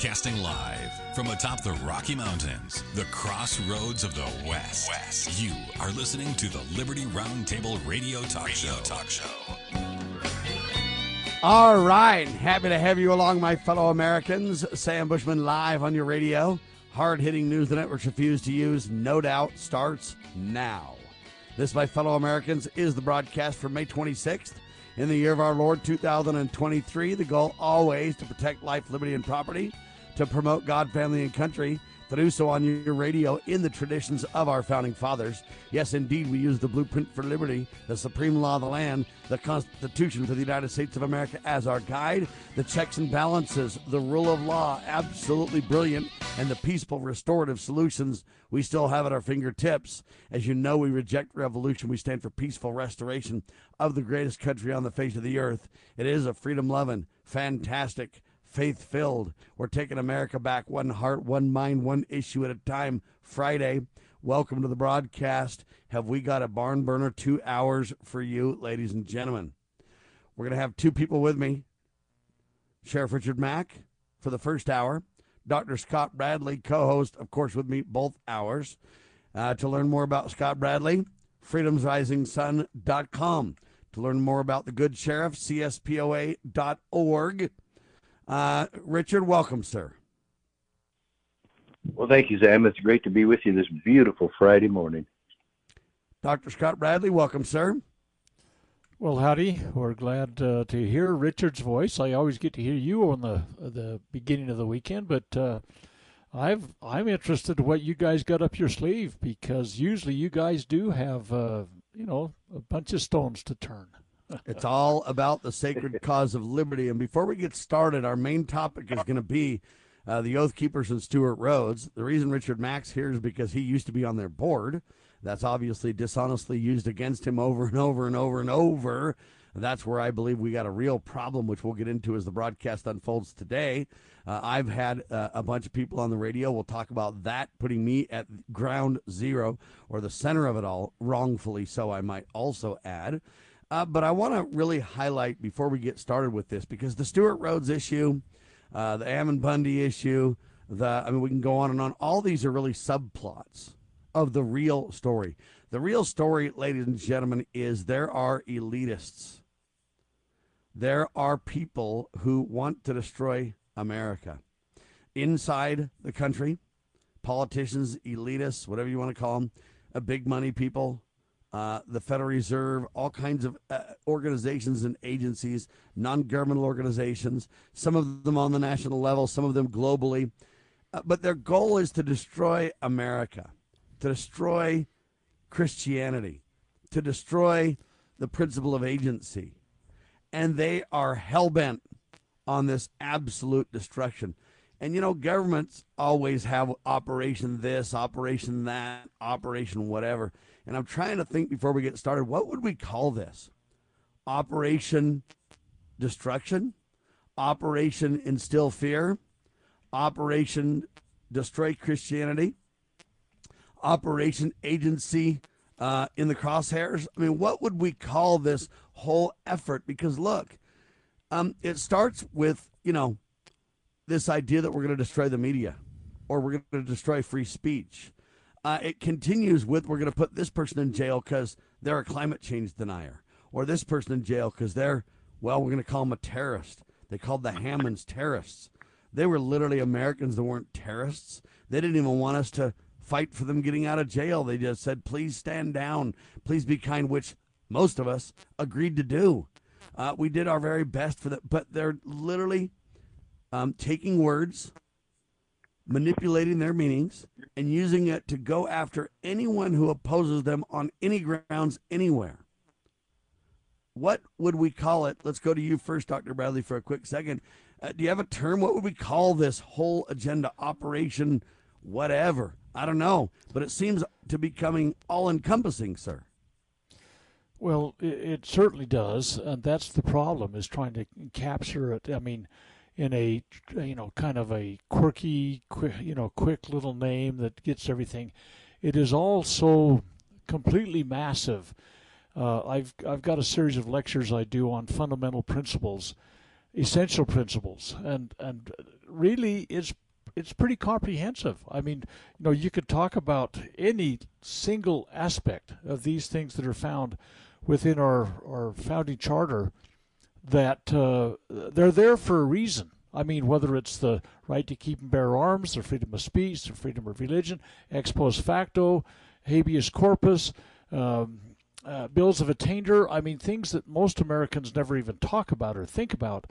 Broadcasting live from atop the Rocky Mountains, the crossroads of the West. West. You are listening to the Liberty Roundtable Radio Talk Radio Show. Talk Show. All right, happy to have you along, my fellow Americans. Sam Bushman live on your radio. Hard hitting news the networks refuse to use, no doubt, starts now. This, my fellow Americans, is the broadcast for May 26th in the year of our Lord 2023. The goal always to protect life, liberty, and property, to promote God, family, and country, to do so on your radio in the traditions of our founding fathers. Yes, indeed, we use the blueprint for liberty, the supreme law of the land, the Constitution for the United States of America as our guide, the checks and balances, the rule of law, absolutely brilliant, and the peaceful restorative solutions we still have at our fingertips. As you know, we reject revolution. We stand for peaceful restoration of the greatest country on the face of the earth. It is a freedom loving, fantastic, faith filled. We're taking America back one heart, one mind, one issue at a time. Friday. Welcome to the broadcast. Have we got a barn burner two hours for you, ladies and gentlemen? We're going to have two people with me Sheriff Richard Mack for the first hour, Dr. Scott Bradley, co host, of course, with me both hours. Uh, to learn more about Scott Bradley, freedomsrisingsun.com. To learn more about the Good Sheriff, cspoa.org. Uh, Richard, welcome, sir. Well, thank you, Sam. It's great to be with you this beautiful Friday morning. Dr. Scott Bradley, welcome, sir. Well, howdy. We're glad uh, to hear Richard's voice. I always get to hear you on the the beginning of the weekend, but uh, I've I'm interested in what you guys got up your sleeve because usually you guys do have uh, you know a bunch of stones to turn. It's all about the sacred cause of liberty. And before we get started, our main topic is going to be uh, the Oath Keepers and Stewart Rhodes. The reason Richard Mack's here is because he used to be on their board. That's obviously dishonestly used against him over and over and over and over. That's where I believe we got a real problem, which we'll get into as the broadcast unfolds today. Uh, I've had uh, a bunch of people on the radio. We'll talk about that, putting me at ground zero or the center of it all, wrongfully so, I might also add. Uh, but I want to really highlight before we get started with this because the Stewart Rhodes issue, uh, the Ammon Bundy issue, the I mean we can go on and on. All these are really subplots of the real story. The real story, ladies and gentlemen, is there are elitists. There are people who want to destroy America inside the country. Politicians, elitists, whatever you want to call them, uh, big money people, uh, the Federal Reserve, all kinds of uh, organizations and agencies, non governmental organizations, some of them on the national level, some of them globally. Uh, but their goal is to destroy America, to destroy Christianity, to destroy the principle of agency. And they are hell bent on this absolute destruction. And you know, governments always have operation this, operation that, operation whatever. And I'm trying to think before we get started, what would we call this? Operation Destruction? Operation Instill Fear? Operation Destroy Christianity? Operation Agency uh, in the crosshairs? I mean, what would we call this whole effort? Because look, um, it starts with, you know, this idea that we're going to destroy the media or we're going to destroy free speech uh, it continues with we're going to put this person in jail because they're a climate change denier, or this person in jail because they're, well, we're going to call them a terrorist. They called the Hammonds terrorists. They were literally Americans that weren't terrorists. They didn't even want us to fight for them getting out of jail. They just said, please stand down, please be kind, which most of us agreed to do. Uh, we did our very best for that, but they're literally um, taking words manipulating their meanings, and using it to go after anyone who opposes them on any grounds anywhere. What would we call it? Let's go to you first, Dr. Bradley, for a quick second. Uh, do you have a term? What would we call this whole agenda, operation, whatever? I don't know, but it seems to be becoming all encompassing, sir. Well, it, it, certainly does, and that's the problem is trying to capture it. I mean, in a you know kind of a quirky, quick, you know, quick little name that gets everything. It is all so completely massive. Uh, I've I've got a series of lectures I do on fundamental principles, essential principles, and and really it's it's pretty comprehensive. I mean, you know, you could talk about any single aspect of these things that are found within our our founding charter that uh, they're there for a reason. I mean, whether it's the right to keep and bear arms, the freedom of speech, the freedom of religion, ex post facto, habeas corpus, um, uh, bills of attainder. I mean, things that most Americans never even talk about or think about.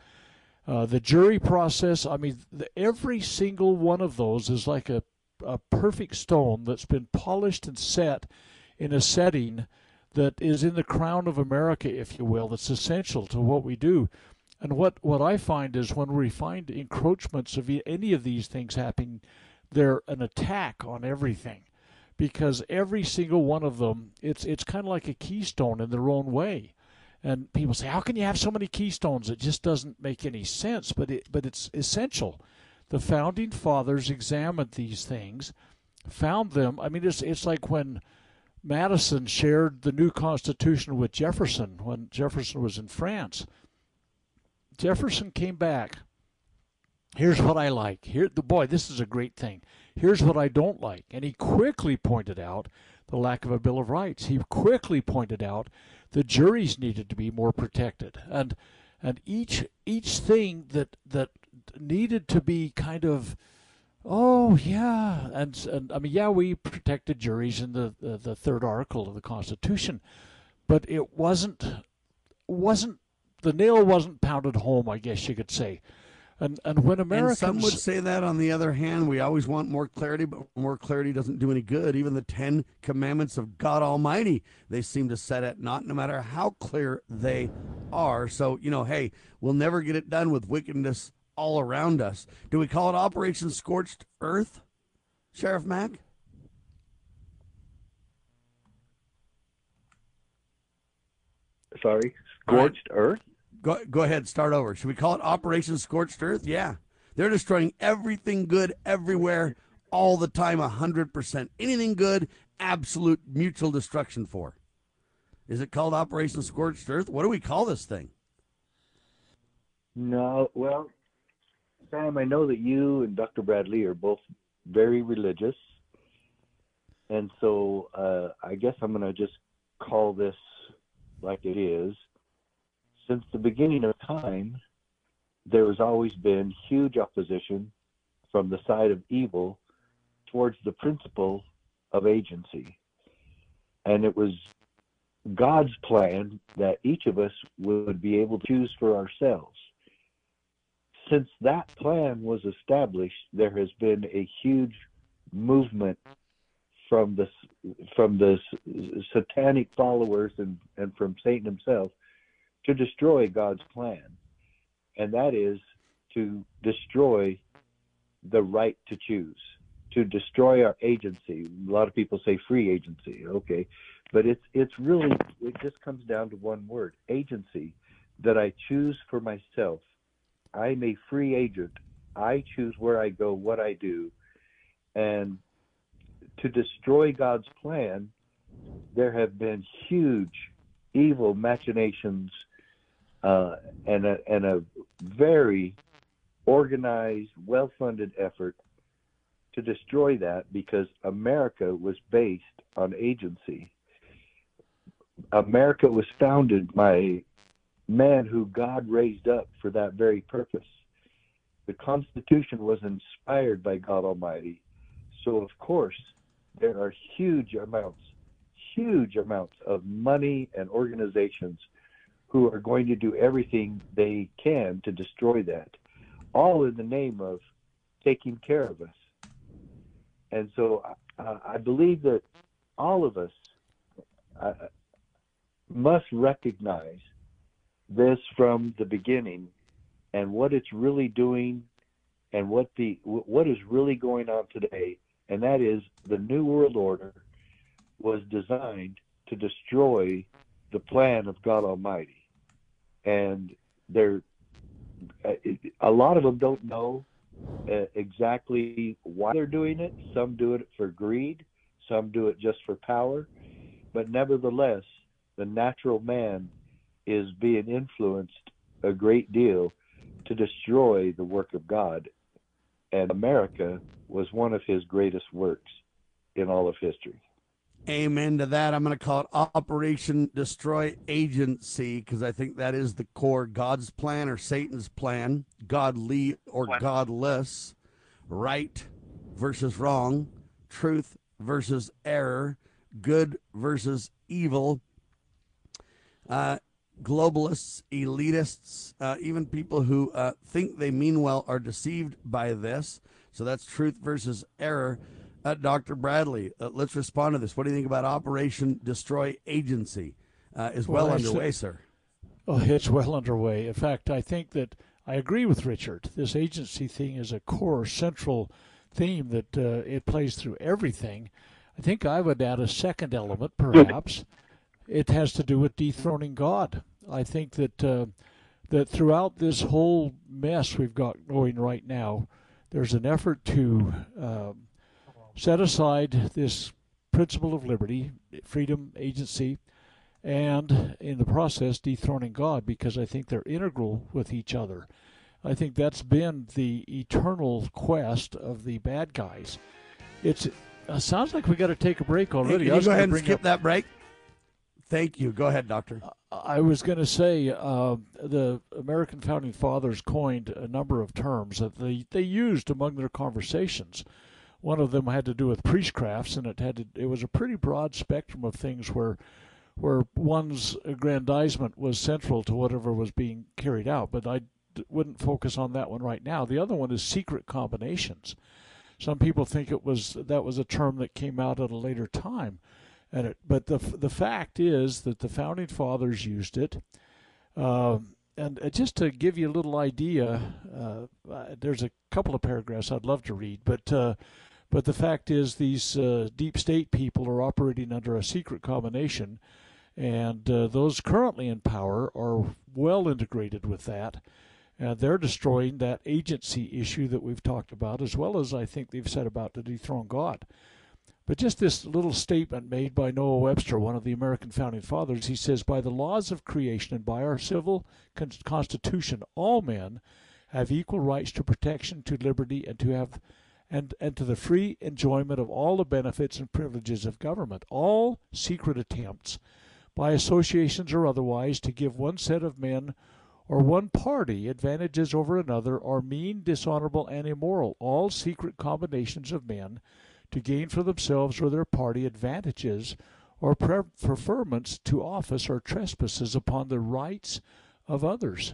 Uh, the jury process. I mean, the, every single one of those is like a, a perfect stone that's been polished and set in a setting that is in the crown of America, if you will, that's essential to what we do. And what, what I find is when we find encroachments of any of these things happening, they're an attack on everything. Because every single one of them, it's it's kind of like a keystone in their own way. And people say, "How can you have so many keystones?" It just doesn't make any sense. But it but it's essential. The founding fathers examined these things, found them. I mean, it's it's like when Madison shared the new Constitution with Jefferson when Jefferson was in France. Jefferson came back. Here's what I like. Here, the boy, this is a great thing. Here's what I don't like, and he quickly pointed out the lack of a Bill of Rights. He quickly pointed out the juries needed to be more protected, and and each each thing that that needed to be kind of Oh yeah, and, and I mean yeah, we protected juries in the, the, the third article of the Constitution, but it wasn't wasn't the nail wasn't pounded home. I guess you could say. And and when Americans, and some would say that. On the other hand, we always want more clarity, but more clarity doesn't do any good. Even the Ten Commandments of God Almighty, they seem to set at naught, no matter how clear they are. So you know, hey, we'll never get it done with wickedness all around us. Do we call it Operation Scorched Earth, Sheriff Mack? Sorry, Scorched right. Earth? Go, go ahead, start over. Should we call it Operation Scorched Earth? Yeah. They're destroying everything good everywhere, all the time, 100%. Anything good, absolute mutual destruction for. Is it called Operation Scorched Earth? What do we call this thing? No, well, Sam, I know that you and Dr. Bradley are both very religious. And so uh, I guess I'm going to just call this like it is. Since the beginning of time, there has always been huge opposition from the side of evil towards the principle of agency. And it was God's plan that each of us would be able to choose for ourselves since that plan was established, there has been a huge movement from the from the satanic followers and, and from Satan himself to destroy God's plan, and that is to destroy the right to choose, to destroy our agency. A lot of people say free agency, okay, but it's it's really it just comes down to one word: agency. That I choose for myself I'm a free agent. I choose where I go, what I do. And to destroy God's plan, there have been huge evil machinations uh, and, a, and a very organized, well funded effort to destroy that because America was based on agency. America was founded by man who God raised up for that very purpose. The Constitution was inspired by God Almighty. So, of course, there are huge amounts, huge amounts of money and organizations who are going to do everything they can to destroy that, all in the name of taking care of us. And so uh, I believe that all of us uh, must recognize this from the beginning and what it's really doing and what the what is really going on today and that is the new world order was designed to destroy the plan of God Almighty. And there a lot of them don't know uh, exactly why they're doing it. Some do it for greed. Some do it just for power. But nevertheless the natural man is being influenced a great deal to destroy the work of God. And America was one of his greatest works in all of history. Amen to that. I'm going to call it Operation Destroy Agency because I think that is the core God's plan or Satan's plan, godly or godless, right versus wrong, truth versus error, good versus evil. Uh, globalists, elitists, uh, even people who uh, think they mean well are deceived by this. So that's truth versus error. Uh, Dr. Bradley, uh, let's respond to this. What do you think about Operation Destroy Agency? Uh, is well, well underway, sir. Oh, it's well underway. In fact, I think that I agree with Richard. This agency thing is a core central theme that uh, it plays through everything. I think I would add a second element, perhaps. it has to do with dethroning God. I think that uh, that throughout this whole mess we've got going right now, there's an effort to um, set aside this principle of liberty, freedom, agency, and in the process dethroning God because I think they're integral with each other. I think that's been the eternal quest of the bad guys. It's it sounds like we got to take a break already. Hey, can you go ahead and skip up, that break? Thank you. Go ahead, Doctor. I was going to say uh, the American founding fathers coined a number of terms that they, they used among their conversations. One of them had to do with priestcrafts, and it had to, it was a pretty broad spectrum of things where where one's aggrandizement was central to whatever was being carried out. But I d- wouldn't focus on that one right now. The other one is secret combinations. Some people think it was that was a term that came out at a later time and it, but the the fact is that the founding fathers used it. Uh, and uh, just to give you a little idea, uh, uh, there's a couple of paragraphs I'd love to read, but uh, but the fact is these uh, deep state people are operating under a secret combination, and those currently in power are well integrated with that. And they're destroying that agency issue that we've talked about, as well as I think they've said about to dethrone God. But just this little statement made by Noah Webster, one of the American founding fathers, he says, By the laws of creation and by our civil constitution, all men have equal rights to protection, to liberty, and to have and, and to the free enjoyment of all the benefits and privileges of government. All secret attempts, by associations or otherwise, to give one set of men or one party advantages over another are mean, dishonorable, and immoral. All secret combinations of men to gain for themselves or their party advantages or preferments to office or trespasses upon the rights of others.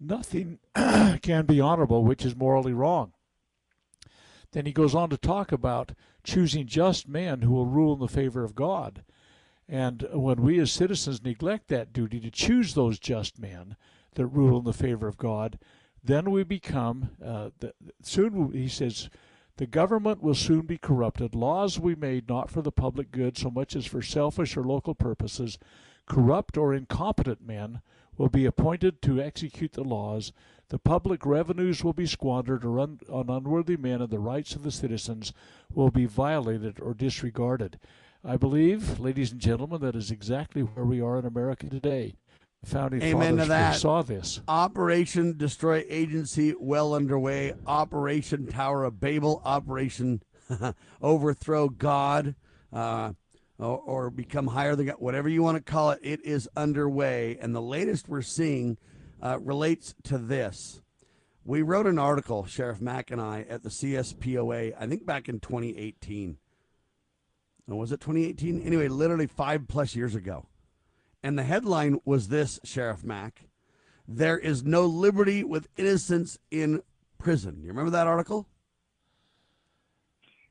Nothing can be honorable which is morally wrong. Then he goes on to talk about choosing just men who will rule in the favor of God. And when we as citizens neglect that duty to choose those just men that rule in the favor of God, then we become, uh, the, soon he says, the government will soon be corrupted. Laws will be made not for the public good so much as for selfish or local purposes. Corrupt or incompetent men will be appointed to execute the laws. The public revenues will be squandered on unworthy men, and the rights of the citizens will be violated or disregarded. I believe, ladies and gentlemen, that is exactly where we are in America today founding Amen fathers to that. saw this. Operation Destroy Agency well underway. Operation Tower of Babel. Operation Overthrow God. Uh, or, or, become higher than God, whatever you want to call it, it is underway. And the latest we're seeing uh, relates to this. We wrote an article, Sheriff Mack and I, at the CSPOA, I think back in 2018. Or was it 2018? Anyway, literally five plus years ago. And the headline was this, Sheriff Mack There is no liberty with innocence in prison. You remember that article?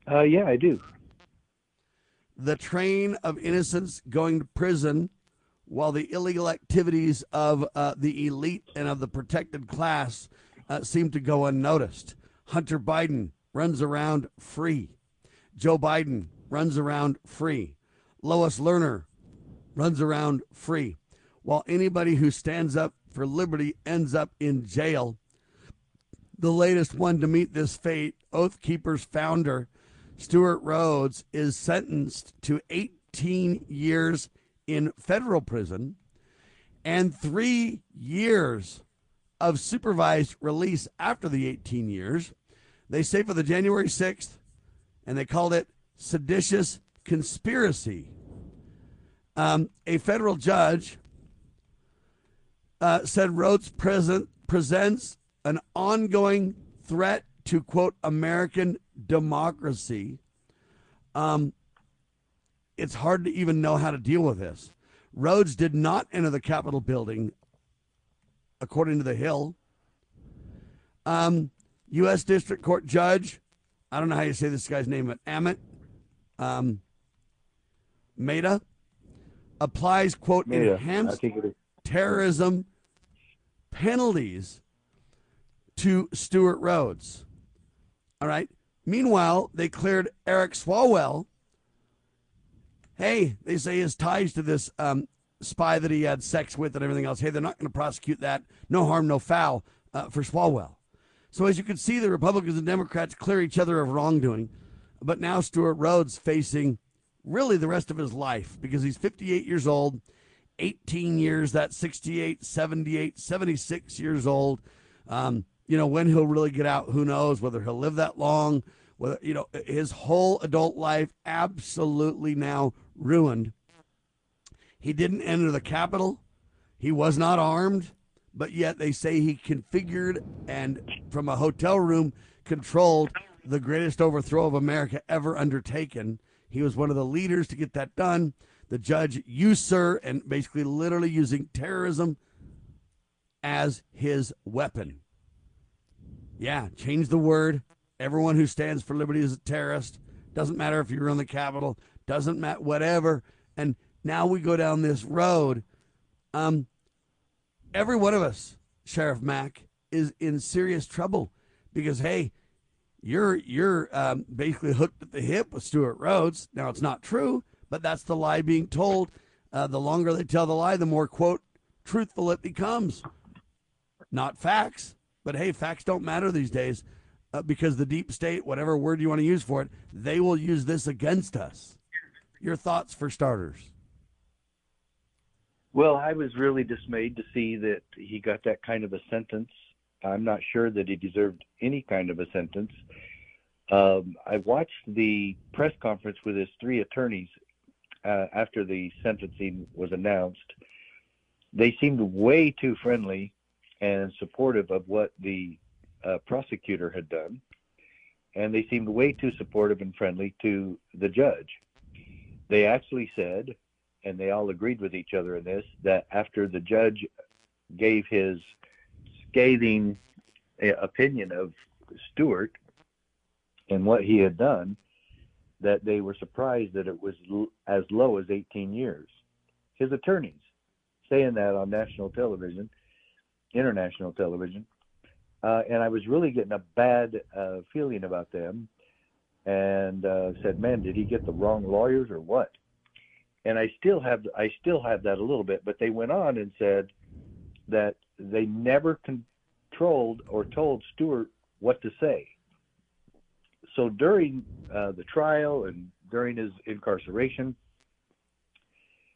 Uh, yeah, I do. The train of innocence going to prison while the illegal activities of uh, the elite and of the protected class uh, seem to go unnoticed. Hunter Biden runs around free. Joe Biden runs around free. Lois Lerner runs around free, while anybody who stands up for liberty ends up in jail. The latest one to meet this fate, Oath Keepers founder Stewart Rhodes, is sentenced to 18 years in federal prison and three years of supervised release after the 18 years. They say for the January 6th, and they called it seditious conspiracy. Um, a federal judge uh, said Rhodes present, presents an ongoing threat to, quote, American democracy. Um, it's hard to even know how to deal with this. Rhodes did not enter the Capitol building, according to The Hill. Um, U.S. District Court Judge, I don't know how you say this guy's name, but Amit um, applies, quote, Mehta, enhanced I think it is. terrorism penalties to Stewart Rhodes. All right. Meanwhile, they cleared Eric Swalwell. Hey, they say his ties to this um, spy that he had sex with and everything else. Hey, they're not going to prosecute that. No harm, no foul uh, for Swalwell. So as you can see, the Republicans and Democrats clear each other of wrongdoing. But now Stewart Rhodes facing really the rest of his life because he's 58 years old, 18 years, that's 68, 78, 76 years old. Um, you know, when he'll really get out, who knows, whether he'll live that long, whether, you know, his whole adult life absolutely now ruined. He didn't enter the Capitol. He was not armed, but yet they say he configured and from a hotel room controlled the greatest overthrow of America ever undertaken. He was one of the leaders to get that done. The judge used sir and basically literally using terrorism as his weapon. Yeah, change the word. Everyone who stands for liberty is a terrorist. Doesn't matter if you're on the Capitol. Doesn't matter whatever. And now we go down this road. Um, every one of us, Sheriff Mack, is in serious trouble because hey, you're you're um, basically hooked at the hip with Stewart Rhodes. Now it's not true, but that's the lie being told. Uh, the longer they tell the lie, the more quote truthful it becomes. Not facts, but hey, facts don't matter these days uh, because the deep state, whatever word you want to use for it, they will use this against us. Your thoughts for starters? Well, I was really dismayed to see that he got that kind of a sentence. I'm not sure that he deserved any kind of a sentence. Um, I watched the press conference with his three attorneys uh, after the sentencing was announced. They seemed way too friendly and supportive of what the uh, prosecutor had done, and they seemed way too supportive and friendly to the judge. They actually said, and they all agreed with each other in this, that after the judge gave his scathing uh, opinion of Stewart and what he had done, that they were surprised that it was l- as low as 18 years. His attorneys saying that on national television, international television, uh, and I was really getting a bad uh, feeling about them, and uh, said, "Man, did he get the wrong lawyers or what?" And I still have I still have that a little bit, but they went on and said that they never controlled or told Stewart what to say. So during uh, the trial and during his incarceration,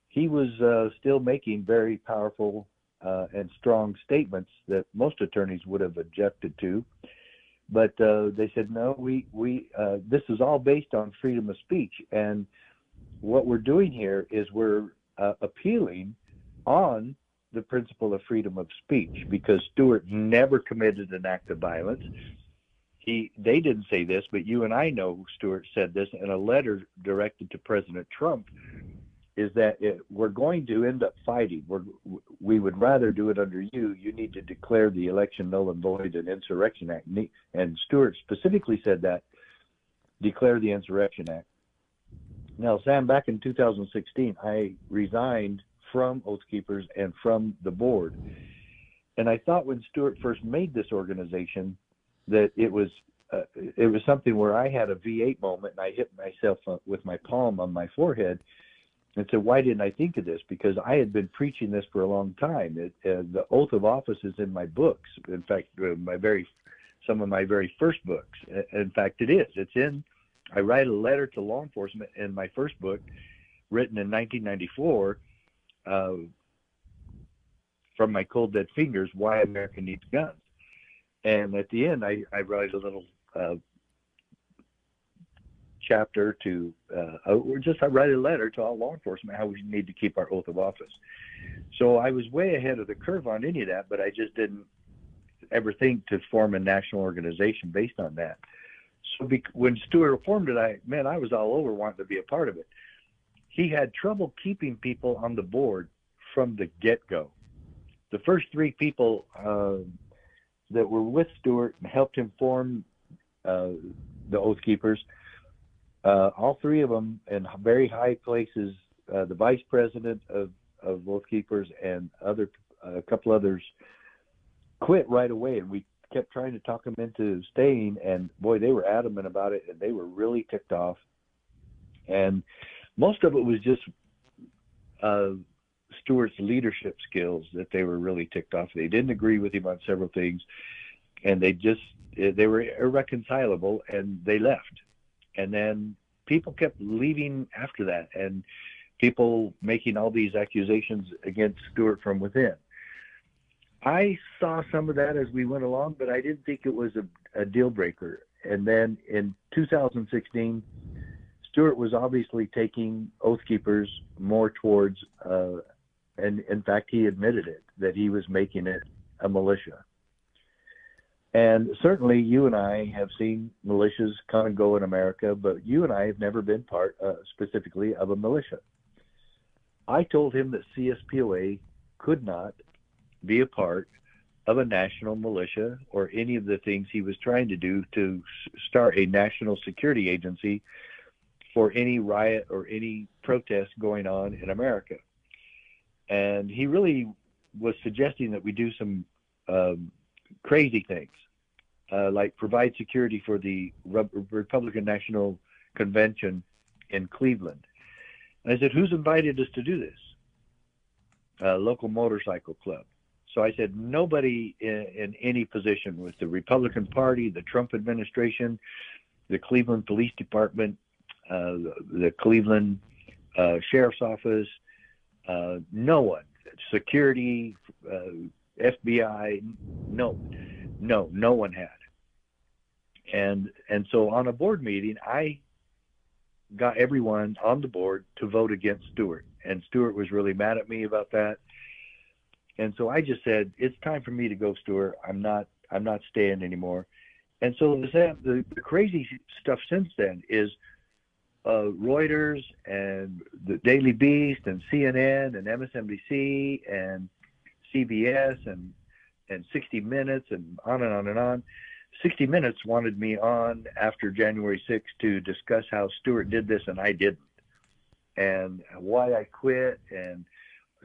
he was uh, still making very powerful uh, and strong statements that most attorneys would have objected to. But uh, they said, no, we, we uh, this is all based on freedom of speech. And what we're doing here is we're uh, appealing on the principle of freedom of speech because Stewart never committed an act of violence. He, they didn't say this, but you and I know Stewart said this in a letter directed to President Trump is that it, we're going to end up fighting. We're, we would rather do it under you. You need to declare the election null and void and Insurrection Act. And Stewart specifically said that declare the Insurrection Act. Now, Sam, back in 2016, I resigned from Oath Keepers and from the board. And I thought when Stewart first made this organization that it was uh, it was something where I had a V8 moment and I hit myself with my palm on my forehead and said, "Why didn't I think of this?" Because I had been preaching this for a long time. It, uh, the oath of office is in my books. In fact, uh, my very some of my very first books. In fact, it is. It's in. I write a letter to law enforcement in my first book, written in 1994, uh, from my cold dead fingers why America needs guns. And at the end, I, I write a little uh, chapter to, uh, or just I write a letter to all law enforcement how we need to keep our oath of office. So I was way ahead of the curve on any of that, but I just didn't ever think to form a national organization based on that. So be, when Stewart formed it, I man, I was all over wanting to be a part of it. He had trouble keeping people on the board from the get-go. The first three people uh, that were with Stewart and helped him form uh, the Oath Keepers, uh, all three of them in very high places. Uh, the vice president of, of Oath Keepers and other a couple others quit right away, and we kept trying to talk them into staying. And boy, they were adamant about it, and they were really ticked off. And most of it was just uh, Stewart's leadership skills that they were really ticked off. They didn't agree with him on several things, and they just they were irreconcilable, and they left. And then people kept leaving after that, and people making all these accusations against Stewart from within. I saw some of that as we went along, but I didn't think it was a, a deal breaker. And then in 2016, Stewart was obviously taking Oath Keepers more towards, uh, and in fact, he admitted it, that he was making it a militia. And certainly, you and I have seen militias come and go in America, but you and I have never been part uh, specifically of a militia. I told him that CSPOA could not be a part of a national militia or any of the things he was trying to do to start a national security agency for any riot or any protest going on in America. And he really was suggesting that we do some um, crazy things, uh, like provide security for the Re- Republican National Convention in Cleveland. And I said, Who's invited us to do this? A local motorcycle club. So I said, nobody in, in, any position with the Republican Party, the Trump administration, the Cleveland Police Department, uh, the, the, Cleveland uh, Sheriff's Office, uh, no one, security, uh, FBI, no, no, no one had. And and so on a board meeting, I got everyone on the board to vote against Stewart, and Stewart was really mad at me about that and so I just said, it's time for me to go, Stewart. I'm not, I'm not staying anymore. And so the, the crazy stuff since then is uh, Reuters and the Daily Beast and CNN and MSNBC and CBS and and 60 Minutes and on and on and on. 60 Minutes wanted me on after January 6th to discuss how Stewart did this and I didn't, and why I quit and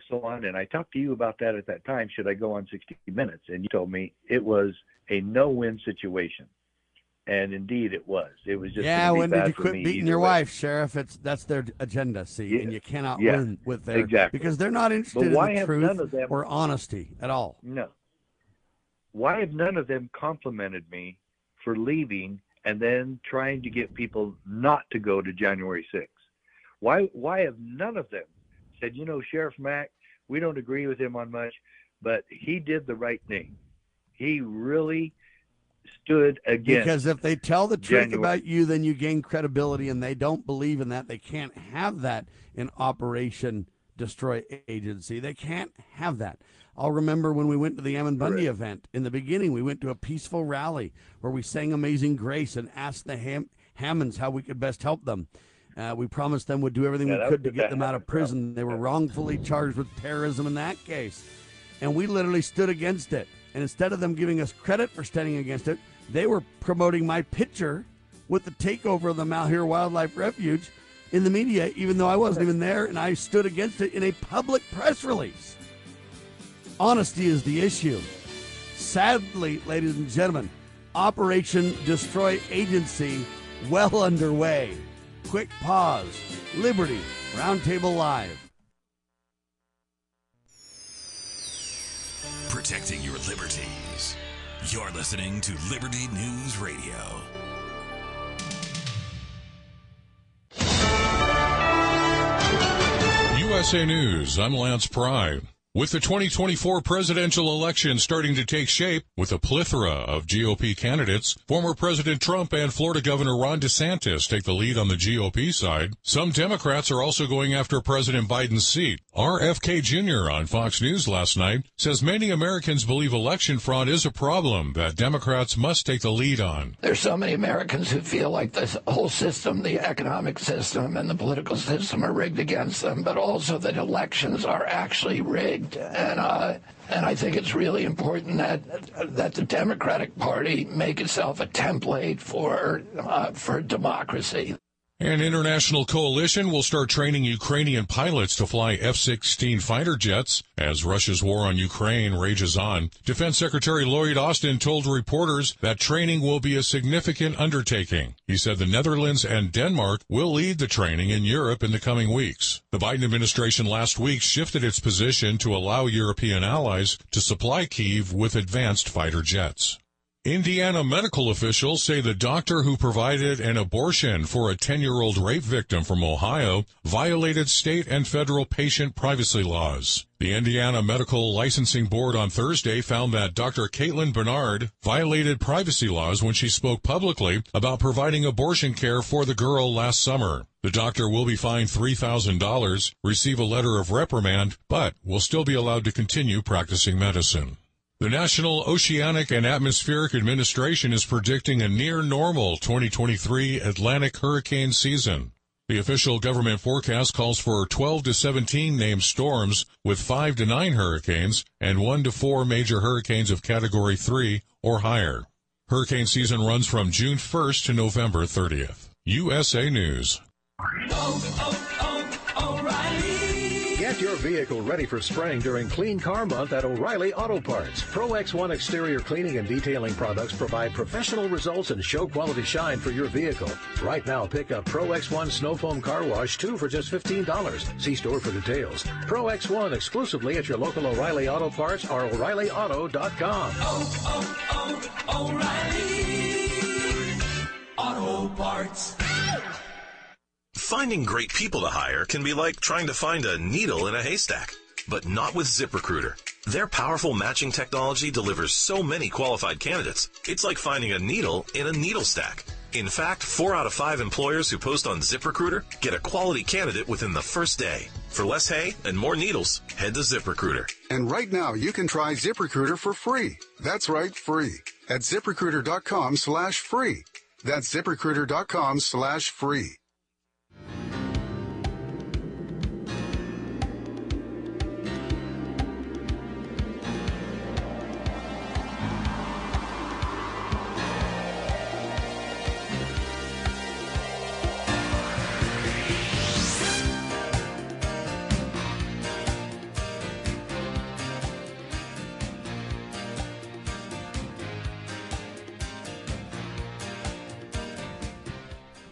so on. And I talked to you about that at that time. Should I go on 60 Minutes? And you told me it was a no-win situation. And indeed, it was. It was just yeah. When did you quit beating your way. wife, Sheriff? It's that's their agenda. See, and you cannot win with their exactly because they're not interested in the truth or honesty at all. No. Why have none of them complimented me for leaving and then trying to get people not to go to January 6th? Why why have none of them said, you know, Sheriff Mack, we don't agree with him on much, but he did the right thing. He really stood against. Because if they tell the truth January. about you, then you gain credibility, and they don't believe in that. They can't have that in Operation Destroy Agency. They can't have that. I'll remember when we went to the Ammon Bundy Correct. event. In the beginning, we went to a peaceful rally where we sang Amazing Grace and asked the Ham- Hammonds how we could best help them. Uh, we promised them we'd do everything yeah, we could to get them out of prison. They were wrongfully charged with terrorism in that case. And we literally stood against it. And instead of them giving us credit for standing against it, they were promoting my picture with the takeover of the Malheur Wildlife Refuge in the media, even though I wasn't even there, and I stood against it in a public press release. Honesty is the issue. Sadly, ladies and gentlemen, Operation Destroy Agency well underway quick pause. Liberty Roundtable Live. Protecting your liberties. You're listening to Liberty News Radio. USA News, I'm Lance Pride. With the 2024 presidential election starting to take shape with a plethora of GOP candidates, former President Trump and Florida Governor Ron DeSantis take the lead on the GOP side. Some Democrats are also going after President Biden's seat. RFK Jr. on Fox News last night says many Americans believe election fraud is a problem that Democrats must take the lead on. There's so many Americans who feel like the whole system, the economic system and the political system are rigged against them, but also that elections are actually rigged and uh, and I think it's really important that that the Democratic Party make itself a template for uh, for democracy. An international coalition will start training Ukrainian pilots to fly F-16 fighter jets as Russia's war on Ukraine rages on. Defense Secretary Lloyd Austin told reporters that training will be a significant undertaking. He said the Netherlands and Denmark will lead the training in Europe in the coming weeks. The Biden administration last week shifted its position to allow European allies to supply Kyiv with advanced fighter jets. Indiana medical officials say the doctor who provided an abortion for a 10-year-old rape victim from Ohio violated state and federal patient privacy laws. The Indiana Medical Licensing Board on Thursday found that Dr. Caitlin Bernard violated privacy laws when she spoke publicly about providing abortion care for the girl last summer. The doctor will be fined $3,000, receive a letter of reprimand, but will still be allowed to continue practicing medicine. The National Oceanic and Atmospheric Administration is predicting a near normal 2023 Atlantic hurricane season. The official government forecast calls for 12 to 17 named storms with 5 to 9 hurricanes and 1 to 4 major hurricanes of category 3 or higher. Hurricane season runs from June 1st to November 30th. USA News. Oh, vehicle ready for spring during Clean Car Month at O'Reilly Auto Parts. Pro X1 exterior cleaning and detailing products provide professional results and show quality shine for your vehicle. Right now, pick up Pro X1 Snow Foam Car Wash 2 for just $15. See store for details. Pro X1 exclusively at your local O'Reilly Auto Parts or O'ReillyAuto.com. Oh, oh, oh Finding great people to hire can be like trying to find a needle in a haystack, but not with ZipRecruiter. Their powerful matching technology delivers so many qualified candidates. It's like finding a needle in a needle stack. In fact, four out of five employers who post on ZipRecruiter get a quality candidate within the first day. For less hay and more needles, head to ZipRecruiter. And right now, you can try ZipRecruiter for free. That's right, free. At ziprecruiter.com slash free. That's ziprecruiter.com slash free.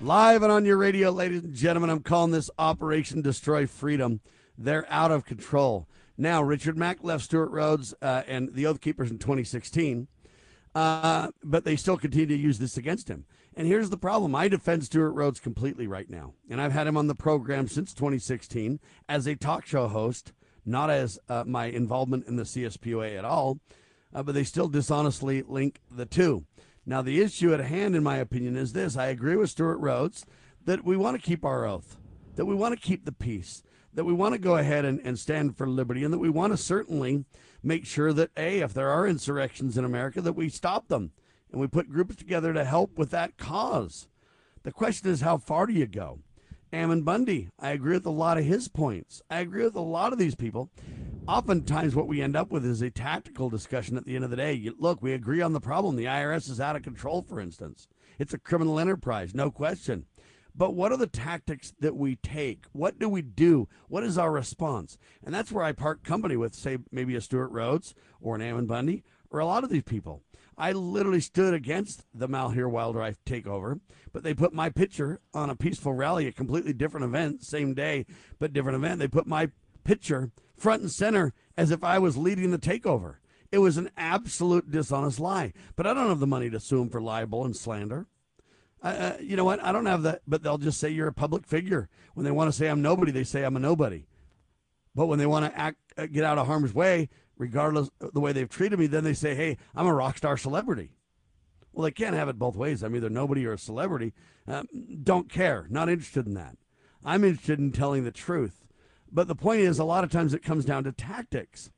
Live and on your radio, ladies and gentlemen, I'm calling this Operation Destroy Freedom. They're out of control. Now, Richard Mack left Stewart Rhodes uh, and the Oath Keepers in 2016, uh, but they still continue to use this against him. And here's the problem I defend Stewart Rhodes completely right now. And I've had him on the program since 2016 as a talk show host, not as uh, my involvement in the CSPOA at all, uh, but they still dishonestly link the two. Now, the issue at hand, in my opinion, is this I agree with Stewart Rhodes that we want to keep our oath, that we want to keep the peace, that we want to go ahead and, and stand for liberty, and that we want to certainly make sure that, A, if there are insurrections in America, that we stop them and we put groups together to help with that cause. The question is, how far do you go? Ammon Bundy, I agree with a lot of his points. I agree with a lot of these people oftentimes what we end up with is a tactical discussion at the end of the day. You, look, we agree on the problem. The IRS is out of control, for instance. It's a criminal enterprise, no question. But what are the tactics that we take? What do we do? What is our response? And that's where I part company with, say, maybe a Stewart Rhodes or an Ammon Bundy or a lot of these people. I literally stood against the Malheur Wildlife takeover, but they put my picture on a peaceful rally, a completely different event, same day, but different event. They put my picture front and center as if I was leading the takeover. It was an absolute dishonest lie. But I don't have the money to sue them for libel and slander. Uh, you know what? I don't have that, but they'll just say you're a public figure. When they want to say I'm nobody, they say I'm a nobody. But when they want to act, uh, get out of harm's way, regardless of the way they've treated me, then they say, "Hey, I'm a rock star celebrity." Well, they can't have it both ways. I'm either nobody or a celebrity. Um, don't care. Not interested in that. I'm interested in telling the truth. But the point is, a lot of times it comes down to tactics.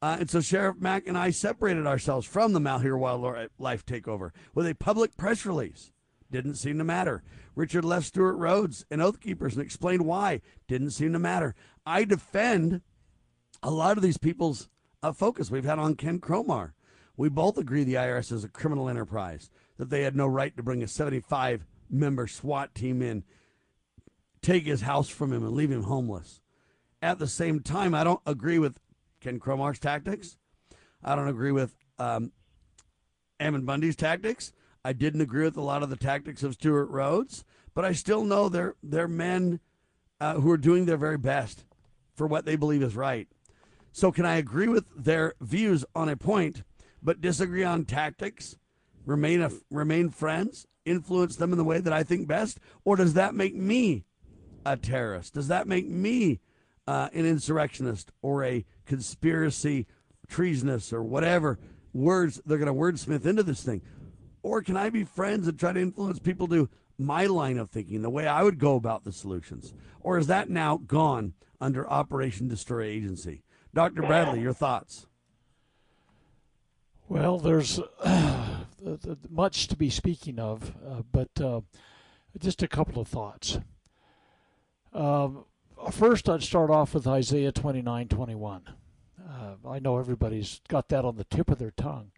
Uh, and so Sheriff Mack and I separated ourselves from the Malheur Wildlife takeover with a public press release. Didn't seem to matter. Richard left Stewart Rhodes and Oath Keepers and explained why. Didn't seem to matter. I defend a lot of these people's uh, focus. We've had on Ken Cromar. We both agree the IRS is a criminal enterprise, that they had no right to bring a 75 member SWAT team in, take his house from him, and leave him homeless. At the same time, I don't agree with Ken Cromar's tactics. I don't agree with um, Ammon Bundy's tactics. I didn't agree with a lot of the tactics of Stewart Rhodes, but I still know they're, they're men uh, who are doing their very best for what they believe is right. So, can I agree with their views on a point? but disagree on tactics, remain a, remain friends, influence them in the way that I think best, or does that make me a terrorist? Does that make me uh, an insurrectionist or a conspiracy treasonous or whatever words they're going to wordsmith into this thing? Or can I be friends and try to influence people to my line of thinking, the way I would go about the solutions? Or is that now gone under Operation Destroy Agency? Dr. Bradley, your thoughts? Well, there's uh, much to be speaking of, uh, but uh, just a couple of thoughts. Um, first, I'd start off with Isaiah 29 21. Uh, I know everybody's got that on the tip of their tongue,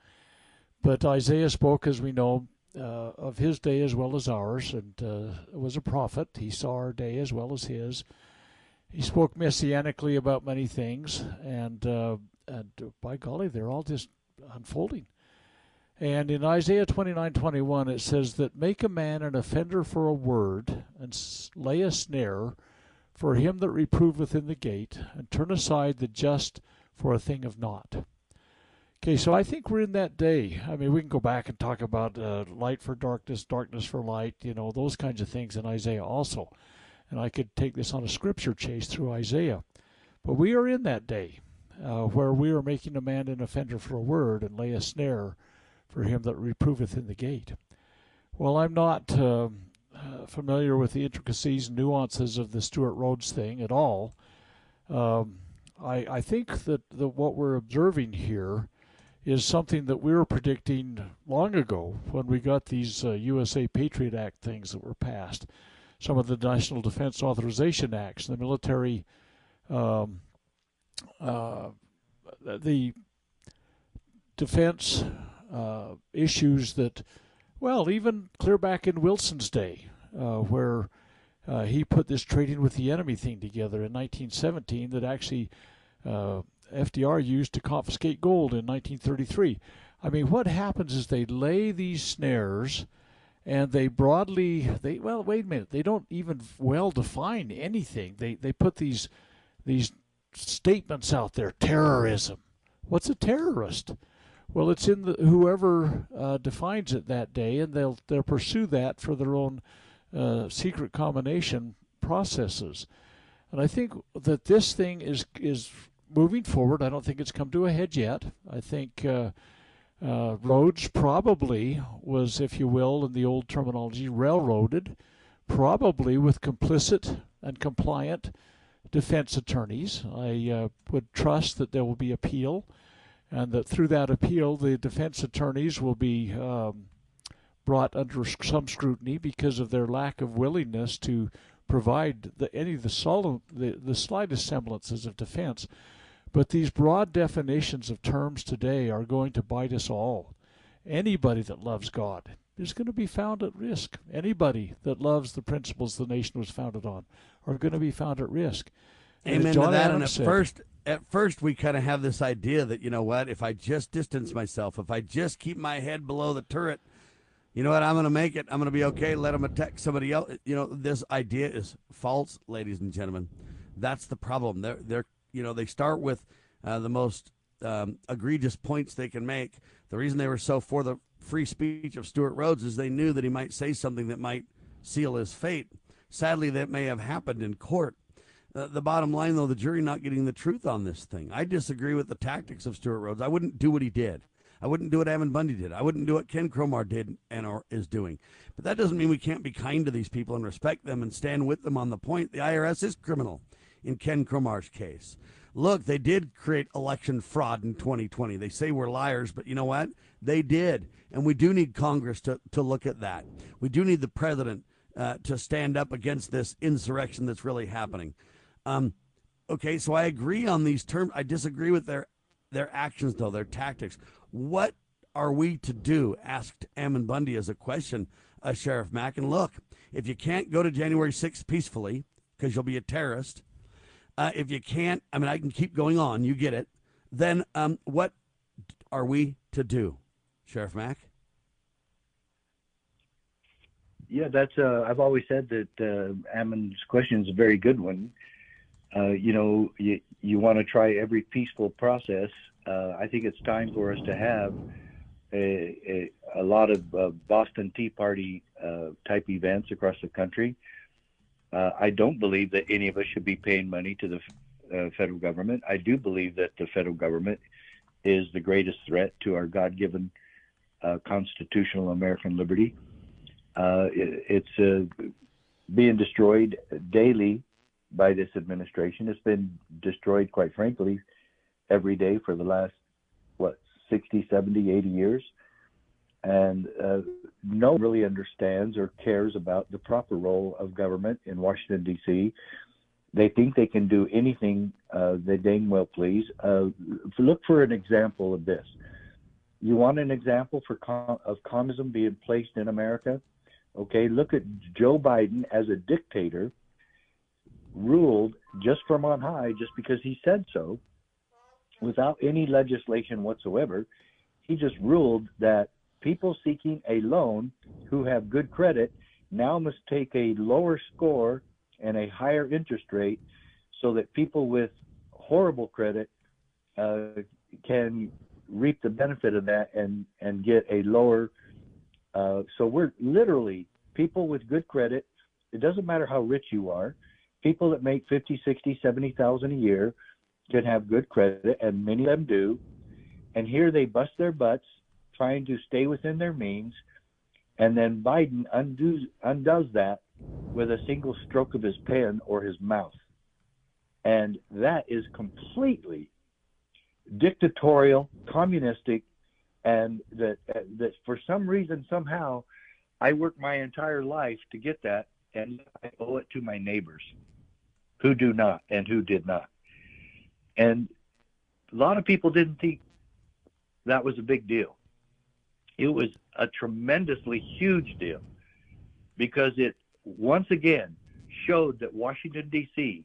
but Isaiah spoke, as we know, uh, of his day as well as ours, and uh, was a prophet. He saw our day as well as his. He spoke messianically about many things, and and by golly, they're all just unfolding. And in Isaiah 29:21 it says that make a man an offender for a word and lay a snare for him that reproveth in the gate and turn aside the just for a thing of naught. Okay, so I think we're in that day. I mean, we can go back and talk about uh, light for darkness, darkness for light, you know, those kinds of things in Isaiah also. And I could take this on a scripture chase through Isaiah. But we are in that day uh, where we are making a man an offender for a word and lay a snare for him that reproveth in the gate. Well, I'm not uh, uh, familiar with the intricacies and nuances of the Stewart Rhodes thing at all. Um, I, I think that what we're observing here is something that we were predicting long ago when we got these uh, USA Patriot Act things that were passed, some of the National Defense Authorization Acts, the military um, uh, the defense uh, issues that, well, even clear back in Wilson's day, uh, where uh, he put this trading with the enemy thing together in 1917 that actually uh, FDR used to confiscate gold in 1933. I mean, what happens is they lay these snares and they broadly they well wait a minute they don't even well define anything they they put these these statements out there terrorism. What's a terrorist? Well, it's in the whoever uh, defines it that day, and they'll they'll pursue that for their own uh, secret combination processes. And I think that this thing is is moving forward. I don't think it's come to a head yet. I think uh, uh Rhodes probably was, if you will, in the old terminology, railroaded, probably with complicit and compliant defense attorneys. I uh, would trust that there will be appeal, and that through that appeal, the defense attorneys will be um, brought under some scrutiny because of their lack of willingness to provide the, any of the, sol- the, the slightest semblances of defense. But these broad definitions of terms today are going to bite us all. Anybody that loves God is going to be found at risk. Anybody that loves the principles the nation was founded on are going to be found at risk. Amen to that. Adams and at said, first, at first, we kind of have this idea that you know what, if I just distance myself, if I just keep my head below the turret, you know what, I'm going to make it. I'm going to be okay. Let them attack somebody else. You know, this idea is false, ladies and gentlemen. That's the problem. They're they're you know they start with uh, the most um, egregious points they can make. The reason they were so for the free speech of Stewart Rhodes is they knew that he might say something that might seal his fate. Sadly, that may have happened in court. Uh, the bottom line, though, the jury not getting the truth on this thing. I disagree with the tactics of Stewart Rhodes. I wouldn't do what he did. I wouldn't do what Ammon Bundy did. I wouldn't do what Ken Cromar did and or is doing. But that doesn't mean we can't be kind to these people and respect them and stand with them on the point. The IRS is criminal in Ken Cromar's case. Look, they did create election fraud in 2020. They say we're liars, but you know what? They did. And we do need Congress to, to look at that. We do need the president uh, to stand up against this insurrection that's really happening. Um, okay, so I agree on these terms. I disagree with their their actions, though their tactics. What are we to do? Asked Ammon Bundy as a question, uh, Sheriff Mack. And look, if you can't go to January 6th peacefully because you'll be a terrorist, uh, if you can't, I mean, I can keep going on. You get it. Then um, what are we to do, Sheriff Mack? Yeah, that's. Uh, I've always said that uh, Ammon's question is a very good one uh, you know, you, you want to try every peaceful process. Uh, I think it's time for us to have a, a, a lot of uh, Boston Tea Party uh, type events across the country. Uh, I don't believe that any of us should be paying money to the uh, federal government. I do believe that the federal government is the greatest threat to our God given constitutional American liberty. It, it's being destroyed daily by this administration. It's been destroyed, quite frankly, every day for the last, what, 60, 70, 80 years. And uh, no one really understands or cares about the proper role of government in Washington, D.C. They think they can do anything uh, they dang well please. Uh, look for an example of this. You want an example for con- of communism being placed in America? Okay, look at Joe Biden as a dictator ruled just from on high, just because he said so, without any legislation whatsoever. He just ruled that people seeking a loan who have good credit now must take a lower score and a higher interest rate so that people with horrible credit uh, can reap the benefit of that and, and get a lower. Uh, so we're literally people with good credit. It doesn't matter how rich you are people that make 50, 60, 70,000 a year can have good credit and many of them do. And here they bust their butts trying to stay within their means. And then Biden undoes, undoes that with a single stroke of his pen or his mouth. And that is completely dictatorial, communistic, and that, that for some reason, somehow, I worked my entire life to get that, and I owe it to my neighbors who do not and who did not. And a lot of people didn't think that was a big deal. It was a tremendously huge deal because it once again showed that Washington, D.C.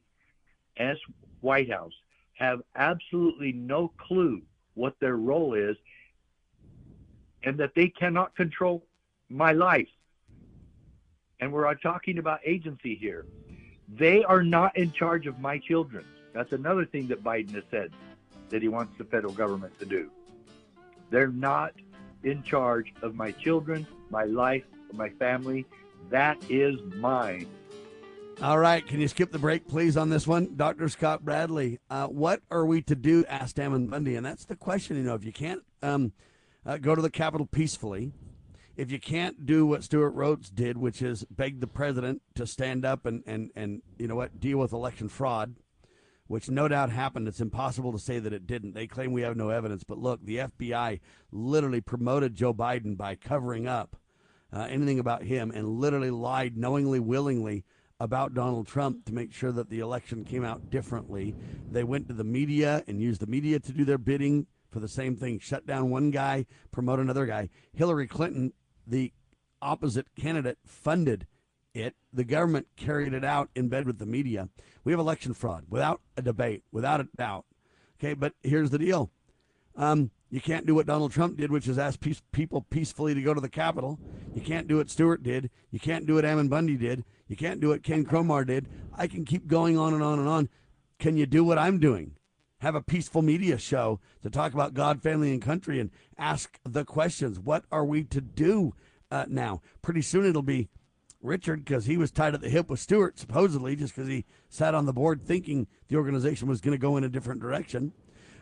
and White House have absolutely no clue what their role is and that they cannot control my life. And we're talking about agency here. They are not in charge of my children. That's another thing that Biden has said that he wants the federal government to do. They're not in charge of my children, my life, my family. That is mine. All right. Can you skip the break, please, on this one? Dr. Scott Bradley, uh, what are we to do? asked Ammon Bundy. And that's the question. You know, if you can't um, uh, go to the Capitol peacefully, if you can't do what Stewart Rhodes did, which is beg the president to stand up and, and, and you know what, deal with election fraud, which no doubt happened. It's impossible to say that it didn't. They claim we have no evidence. But look, the FBI literally promoted Joe Biden by covering up uh, anything about him and literally lied knowingly, willingly about Donald Trump to make sure that the election came out differently. They went to the media and used the media to do their bidding for the same thing shut down one guy, promote another guy. Hillary Clinton the opposite candidate funded it. The government carried it out in bed with the media. We have election fraud without a debate, without a doubt. Okay, but here's the deal. Um, you can't do what Donald Trump did, which is ask peace, people peacefully to go to the Capitol. You can't do what Stewart did. You can't do what Ammon Bundy did. You can't do what Ken Cromar did. I can keep going on and on and on. Can you do what I'm doing? have a peaceful media show to talk about God, family, and country and ask the questions. What are we to do uh, now? Pretty soon it'll be Richard because he was tied at the hip with Stewart, supposedly, just because he sat on the board thinking the organization was going to go in a different direction.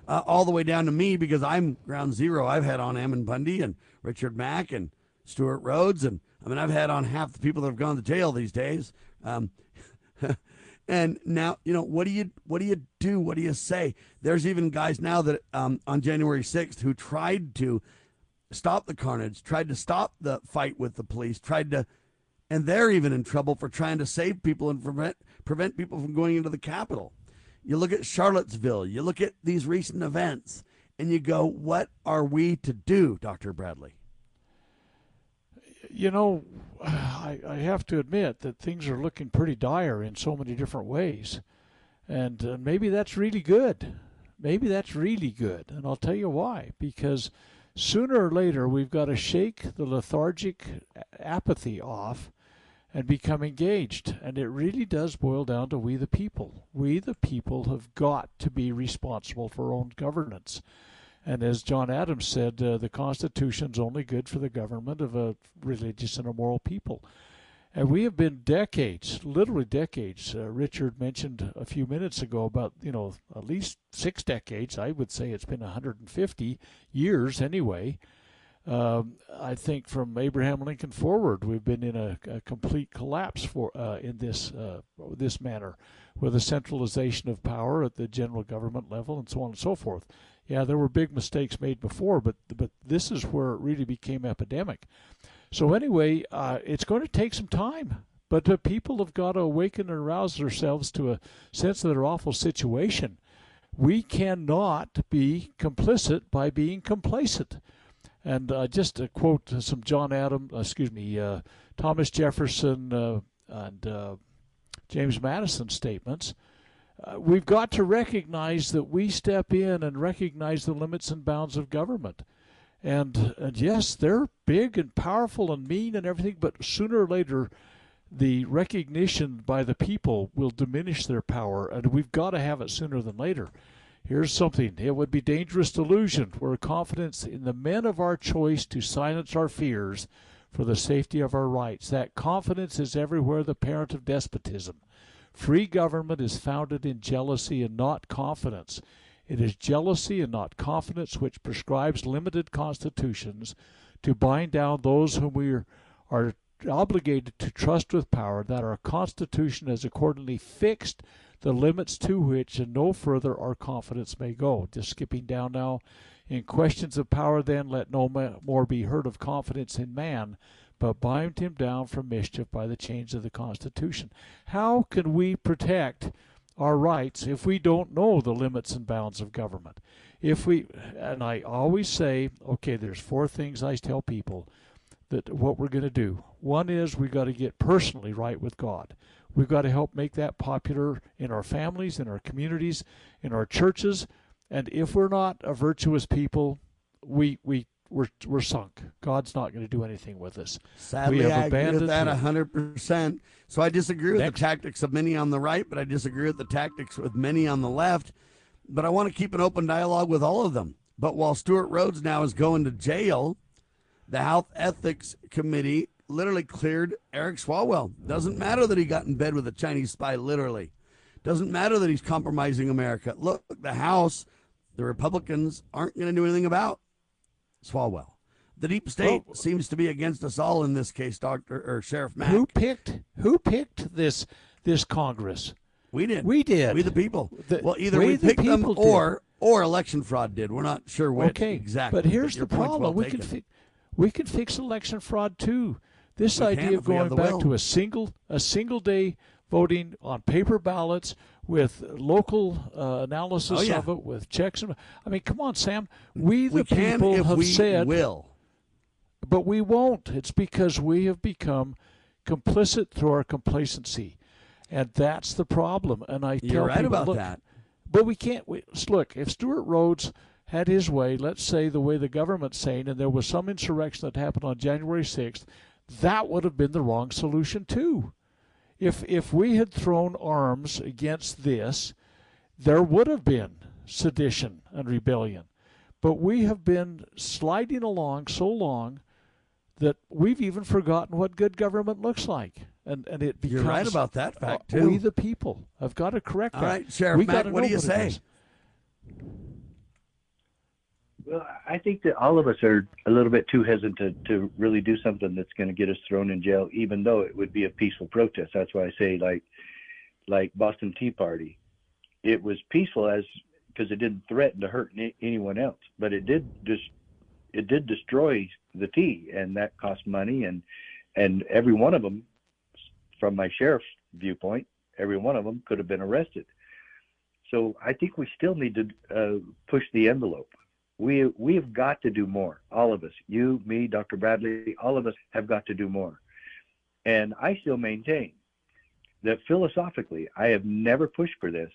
Uh, all the way down to me because I'm ground zero. I've had on Ammon Bundy and Richard Mack and Stewart Rhodes, and I mean I've had on half the people that have gone to jail these days. Um, and now you know what do you what do you do? What do you say? There's even guys now that um, on January 6th who tried to stop the carnage, tried to stop the fight with the police, tried to and they're even in trouble for trying to save people and prevent prevent people from going into the Capitol. You look at Charlottesville, you look at these recent events, and you go, "What are we to do, Doctor Bradley?" You know, I, I have to admit that things are looking pretty dire in so many different ways, and uh, maybe that's really good. Maybe that's really good, and I'll tell you why. Because sooner or later, we've got to shake the lethargic apathy off and become engaged. And it really does boil down to we the people. We the people have got to be responsible for our own governance. And as John Adams said, uh, the Constitution's only good for the government of a religious and a moral people. And we have been decades, literally decades. Uh, Richard mentioned a few minutes ago about, you know, at least six decades. I would say it's been 150 years anyway, um, I think from Abraham Lincoln forward, we've been in a, a complete collapse for uh, in this uh, this manner, with a centralization of power at the general government level and so on and so forth. Yeah, there were big mistakes made before, but but this is where it really became epidemic. So anyway, uh, it's going to take some time, but the people have got to awaken and arouse themselves to a sense of their awful situation. We cannot be complicit by being complacent. And uh, just to quote some John Adam, uh, excuse me, uh, Thomas Jefferson uh, and James Madison statements, we've got to recognize that we step in and recognize the limits and bounds of government. And, and yes, they're big and powerful and mean and everything, but sooner or later, the recognition by the people will diminish their power, and we've got to have it sooner than later. Here's something. It would be dangerous delusion were confidence in the men of our choice to silence our fears for the safety of our rights. That confidence is everywhere the parent of despotism. Free government is founded in jealousy and not confidence. It is jealousy and not confidence which prescribes limited constitutions to bind down those whom we are, obligated to trust with power, that our Constitution has accordingly fixed the limits to which and no further our confidence may go. Just skipping down now. In questions of power, then, let no more be heard of confidence in man, but bind him down from mischief by the change of the Constitution. How can we protect our rights if we don't know the limits and bounds of government? If we, and I always say, okay, there's four things I tell people that what we're going to do. One is we've got to get personally right with God. We've got to help make that popular in our families, in our communities, in our churches. And if we're not a virtuous people, we we we're we're sunk. God's not going to do anything with us. Sadly, we have I agree with that hundred percent. So I disagree with Next. the tactics of many on the right, but I disagree with the tactics with many on the left. But I want to keep an open dialogue with all of them. But while Stewart Rhodes now is going to jail, the Health Ethics Committee literally cleared Eric Swalwell. Doesn't matter that he got in bed with a Chinese spy, literally. Doesn't matter that he's compromising America. Look, the House, the Republicans aren't going to do anything about Swalwell. The deep state Well- seems to be against us all in this case, Doctor or Sheriff Mack. Who picked who picked this this Congress? We did. We did. We the people. The- well, either we we the picked them people did. or or election fraud did. We're not sure which okay, exactly. But here's your the problem: well we can taken. fi- we can fix election fraud too. This We idea of if we have going back will. to a single a single day voting on paper ballots with local uh, analysis Oh, yeah. of it, with checks and I mean, come on, Sam. We the we can people if have we said will. but we won't. It's because we have become complicit through our complacency, and that's the problem. And I You're tell right people, about look, that. But we can't. We, look, if Stewart Rhodes had his way, let's say the way the government's saying, and there was some insurrection that happened on January 6th, that would have been the wrong solution too. If if we had thrown arms against this, there would have been sedition and rebellion. But we have been sliding along so long that we've even forgotten what good government looks like. and and it becomes. You're right about that fact uh, too. We the people have got to correct All that. right, Sheriff we gotta what do you say? Well, I think that all of us are a little bit too hesitant to, really do something that's going to get us thrown in jail, even though it would be a peaceful protest. That's why I say, like, like Boston Tea Party, it was peaceful as because it didn't threaten to hurt any, anyone else, but it did just it did destroy the tea, and that cost money, and and every one of them, from my sheriff's viewpoint, every one of them could have been arrested. So I think we still need to uh, push the envelope we we've got to do more all of us you me dr bradley all of us have got to do more and i still maintain that philosophically i have never pushed for this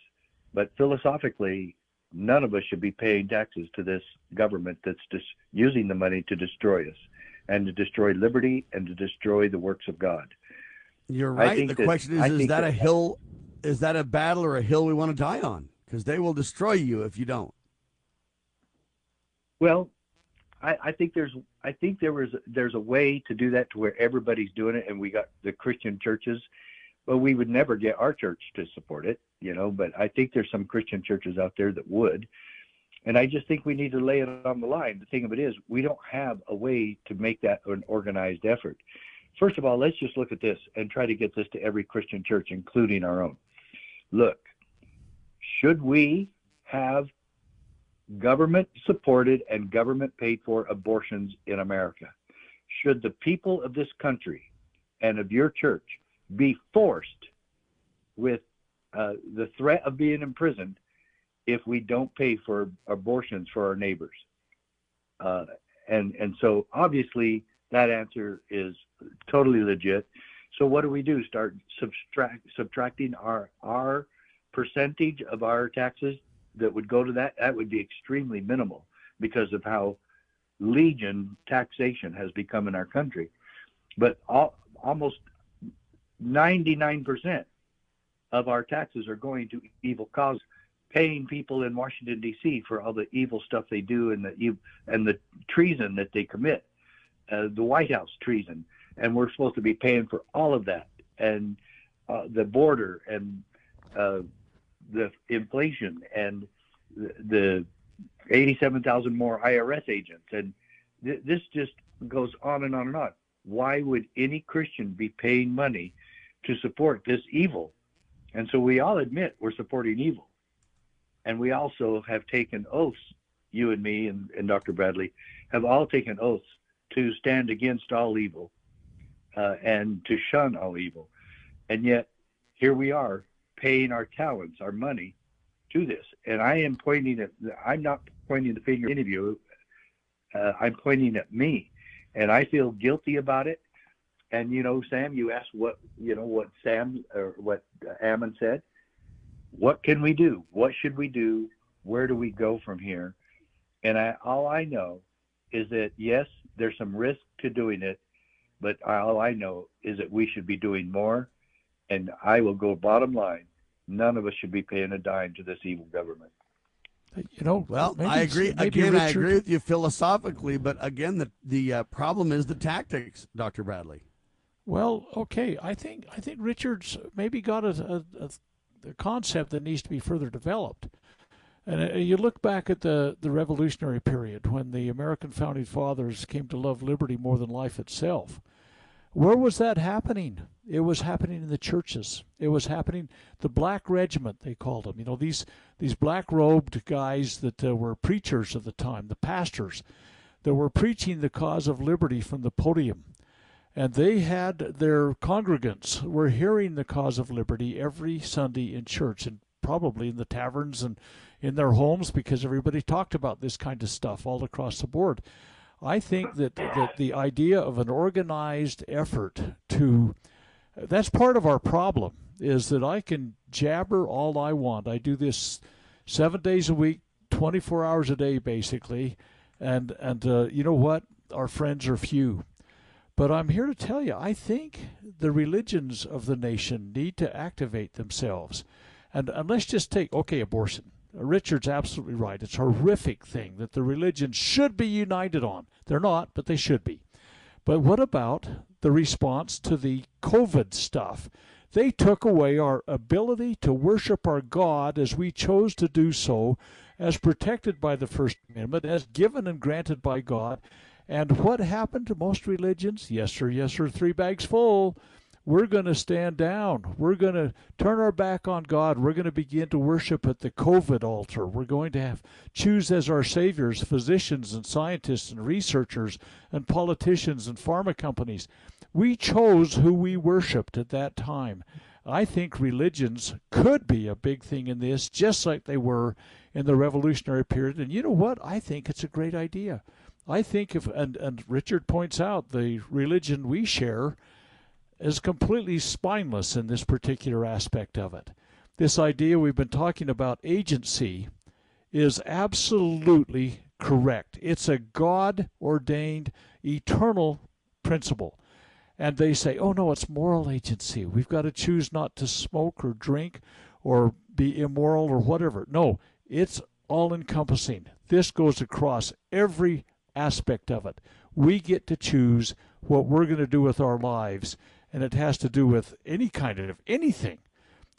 but philosophically none of us should be paying taxes to this government that's just using the money to destroy us and to destroy liberty and to destroy the works of god You're right. The that- question is: Is think that a hill? Is that a battle or a hill we want to die on? Because they will destroy you if you don't. Well, I, I think there's I think there was there's a way to do that to where everybody's doing it, and we got the Christian churches. but we would never get our church to support it, you know. But I think there's some Christian churches out there that would, and I just think we need to lay it on the line. The thing of it is, we don't have a way to make that an organized effort. First of all, let's just look at this and try to get this to every Christian church, including our own. Look, should we have government supported and government paid for abortions in America? Should the people of this country and of your church be forced with uh, the threat of being imprisoned if we don't pay for abortions for our neighbors? Uh, and and so obviously that answer is totally legit. So what do we do? Start subtract subtracting our our percentage of our taxes that would go to that, that would be extremely minimal because of how legion taxation has become in our country. But all, almost 99% of our taxes are going to evil cause, paying people in Washington D.C. for all the evil stuff they do and the and the treason that they commit, uh, the White House treason, and we're supposed to be paying for all of that and uh, the border and uh, the inflation and the, the 87,000 more IRS agents. And th- this just goes on and on and on. Why would any Christian be paying money to support this evil? And so we all admit we're supporting evil. And we also have taken oaths, you and me and, and Dr. Bradley have all taken oaths to stand against all evil uh, and to shun all evil. And yet, here we are paying our talents, our money to this. And I am pointing at, I'm not pointing the finger at any of you. Uh, I'm pointing at me. And I feel guilty about it. And, you know, Sam, you asked what, you know, what Sam or what Ammon said. What can we do? What should we do? Where do we go from here? And I, all I know is that, yes, there's some risk to doing it, but all I know is that we should be doing more. And I will go bottom line none of us should be paying a dime to this evil government. You know, Well, maybe I agree. maybe Again, I agree with you philosophically, but again, the the uh, problem is the tactics, Doctor Bradley. Well, okay. I think I think Richard's maybe got a, a, a, a concept that needs to be further developed. And uh, you look back at the, the Revolutionary period when the American founding fathers came to love liberty more than life itself. Where was that happening? It was happening in the churches. It was happening. The Black Regiment, they called them. You know these these black robed guys that uh, were preachers of the time, the pastors, that were preaching the cause of liberty from the podium and they had their congregants were hearing the cause of liberty every Sunday in church and probably in the taverns and in their homes because everybody talked about this kind of stuff all across the board. I think that that the idea of an organized effort to that's part of our problem is that I can jabber all I want. I do this 7 days a week, 24 hours a day basically. And and uh, you know what? Our friends are few. But I'm here to tell you, I think the religions of the nation need to activate themselves. And, and let's just take, okay, abortion. Richard's absolutely right. It's a horrific thing that the religions should be united on. They're not, but they should be. But what about the response to the COVID stuff. They took away our ability to worship our God as we chose to do so, as protected by the First Amendment, as given and granted by God. And what happened to most religions? Yes, sir, yes, sir, three bags full we're going to stand down. We're going to turn our back on God. We're going to begin to worship at the COVID altar. We're going to have choose as our saviors physicians and scientists and researchers and politicians and pharma companies. We chose who we worshiped at that time. I think religions could be a big thing in this, just like they were in the revolutionary period. And you know what? I think it's a great idea. I think if and, and Richard points out the religion we share is completely spineless in this particular aspect of it. This idea we've been talking about agency is absolutely correct. It's a God ordained eternal principle. And they say, oh no, it's moral agency. We've got to choose not to smoke or drink or be immoral or whatever. No, it's all encompassing. This goes across every aspect of it. We get to choose what we're going to do with our lives and it has to do with any kind of anything,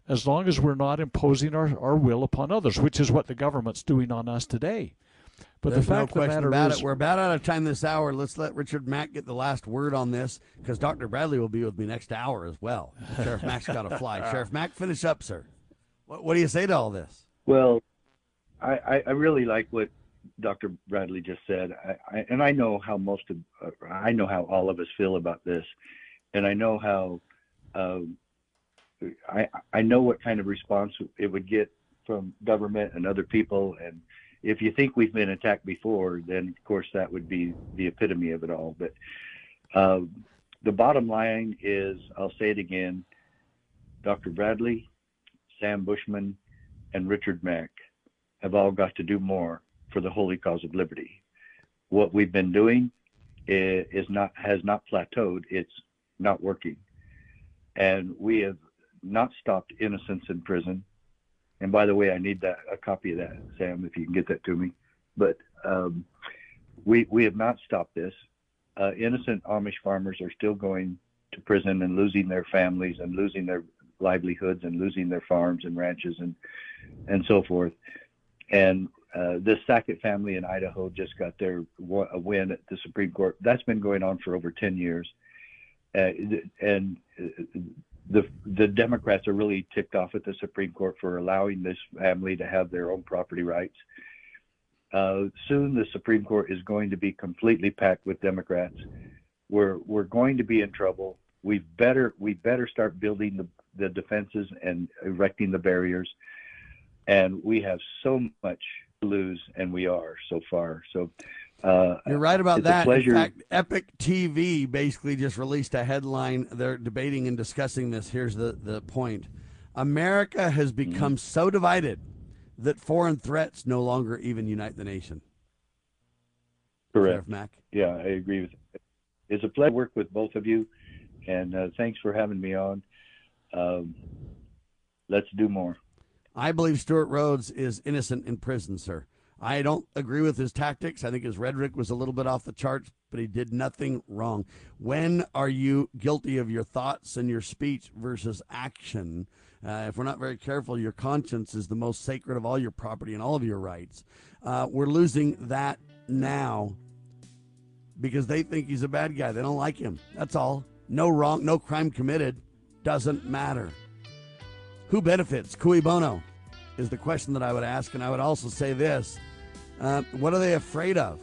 as long as we're not imposing our, our will upon others, which is what the government's doing on us today. But There's the fact no of the matter about is, it. We're about out of time this hour. Let's let Richard Mack get the last word on this because Dr. Bradley will be with me next hour as well. Sheriff Mack's got to fly. Sheriff Mack, finish up, sir. What, what do you say to all this? Well, I, I really like what Dr. Bradley just said, I, I, and I know how most of, uh, I know how all of us feel about this and I know how um, I I know what kind of response it would get from government and other people. And if you think we've been attacked before, then of course that would be the epitome of it all. But uh, the bottom line is, I'll say it again: Dr. Bradley, Sam Bushman, and Richard Mack have all got to do more for the holy cause of liberty. What we've been doing is, is not has not plateaued. It's not working. And we have not stopped innocents in prison. And by the way, I need that a copy of that, Sam, if you can get that to me. But um, we we have not stopped this. Uh, innocent Amish farmers are still going to prison and losing their families and losing their livelihoods and losing their farms and ranches and and so forth. And uh, this Sackett family in Idaho just got their a win at the Supreme Court. That's been going on for over 10 years. Uh, and the the Democrats are really ticked off at the Supreme Court for allowing this family to have their own property rights. Uh, soon, the Supreme Court is going to be completely packed with Democrats. We're we're going to be in trouble. We better we better start building the the defenses and erecting the barriers. And we have so much to lose, and we are so far. So uh, You're right about that. In fact, Epoch TV basically just released a headline. They're debating and discussing this. Here's the, the point America has mm-hmm. become mm-hmm. so divided that foreign threats no longer even unite the nation. Correct. Sheriff Mack. Yeah, I agree with it. It's a pleasure to work with both of you, and uh, thanks for having me on. Um, let's do more. I believe Stewart Rhodes is innocent in prison, sir. I don't agree with his tactics. I think his rhetoric was a little bit off the charts, but he did nothing wrong. When are you guilty of your thoughts and your speech versus action? Uh, if we're not very careful, your conscience is the most sacred of all your property and all of your rights. Uh, we're losing that now because they think he's a bad guy. They don't like him. That's all. No wrong, no crime committed. Doesn't matter. Who benefits? Cui bono is the question that I would ask. And I would also say this uh, what are they afraid of?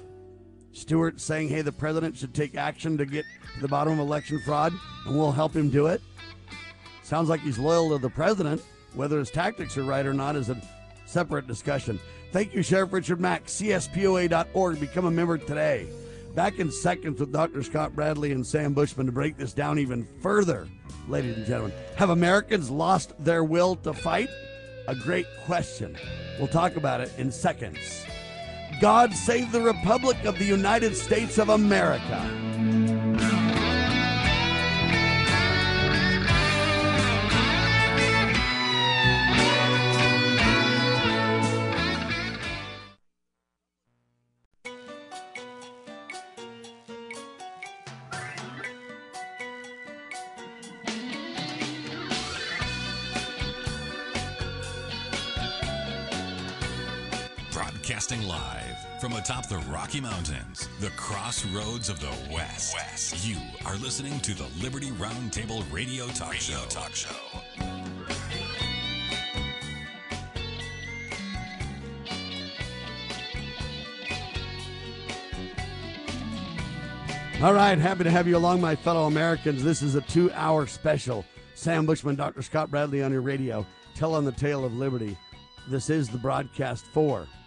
Stewart saying, hey, the president should take action to get to the bottom of election fraud and we'll help him do it. Sounds like he's loyal to the president. Whether his tactics are right or not is a separate discussion. Thank you, Sheriff Richard Mack, CSPOA.org. Become a member today. Back in seconds with Dr. Scott Bradley and Sam Bushman to break this down even further, ladies and gentlemen. Have Americans lost their will to fight? A great question. We'll talk about it in seconds. God save the Republic of the United States of America. Broadcasting live from atop the Rocky Mountains, the crossroads of the West. West. You are listening to the Liberty Roundtable Radio Talk radio Show. Talk Show. All right, happy to have you along, my fellow Americans. This is a two hour special. Sam Bushman, Dr. Scott Bradley on your radio, telling the tale of liberty. This is the broadcast for huh,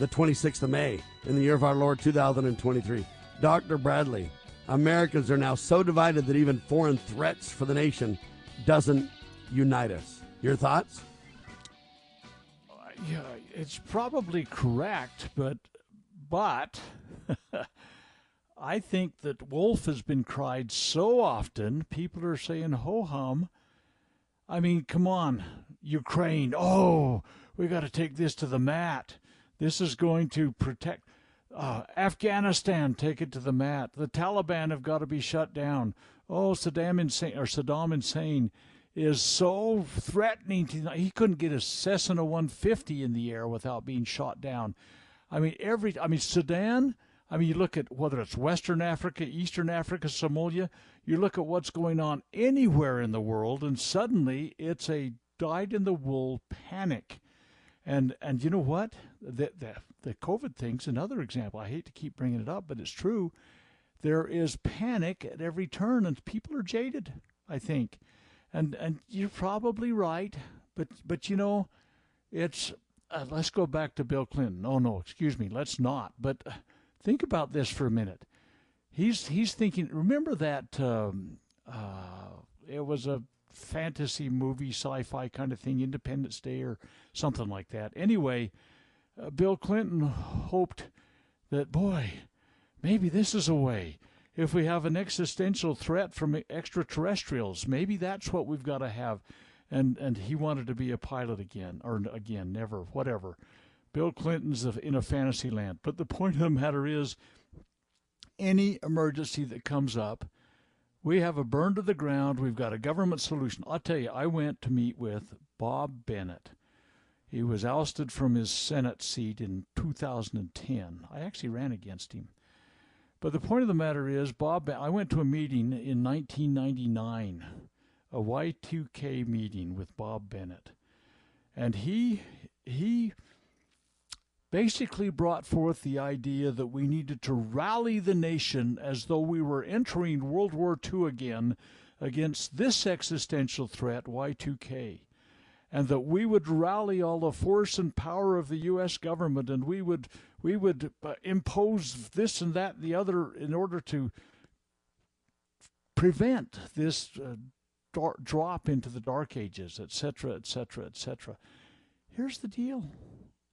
the 26th of May in the year of our Lord 2023. Dr. Bradley, Americans are now so divided that even foreign threats for the nation doesn't unite us. Your thoughts? Uh, yeah, it's probably correct, but but I think that wolf has been cried so often, people are saying ho hum. I mean, come on, Ukraine. Oh, we got to take this to the mat. This is going to protect uh, Afghanistan. Take it to the mat. The Taliban have got to be shut down. Oh, Saddam insane or Saddam insane is so threatening. To, he couldn't get a Cessna 150 in the air without being shot down. I mean, every. I mean, Sudan I mean, you look at whether it's Western Africa, Eastern Africa, Somalia, you look at what's going on anywhere in the world, and suddenly it's a dyed in the wool panic. And and you know what? The, the, the COVID thing's another example. I hate to keep bringing it up, but it's true. There is panic at every turn, and people are jaded. I think, and and you're probably right. But but you know, it's uh, let's go back to Bill Clinton. Oh no, excuse me, let's not. But Think about this for a minute. He's he's thinking. Remember that um, uh, it was a fantasy movie, sci-fi kind of thing, Independence Day or something like that. Anyway, uh, Bill Clinton hoped that boy, maybe this is a way. If we have an existential threat from extraterrestrials, maybe that's what we've got to have. And and he wanted to be a pilot again, or again, never, whatever. Bill Clinton's in a fantasy land. But the point of the matter is, any emergency that comes up, we have a burn to the ground. We've got a government solution. I'll tell you, I went to meet with Bob Bennett. He was ousted from his Senate seat in 2010. I actually ran against him. But the point of the matter is, Bob, I went to a meeting in 1999, a Y2K meeting with Bob Bennett, and he he basically brought forth the idea that we needed to rally the nation as though we were entering World War II again against this existential threat, Y2K. And that we would rally all the force and power of the U.S. government, and we would we would uh, impose this and that and the other in order to prevent this uh, drop into the dark ages, etc., etc., etc. Here's the deal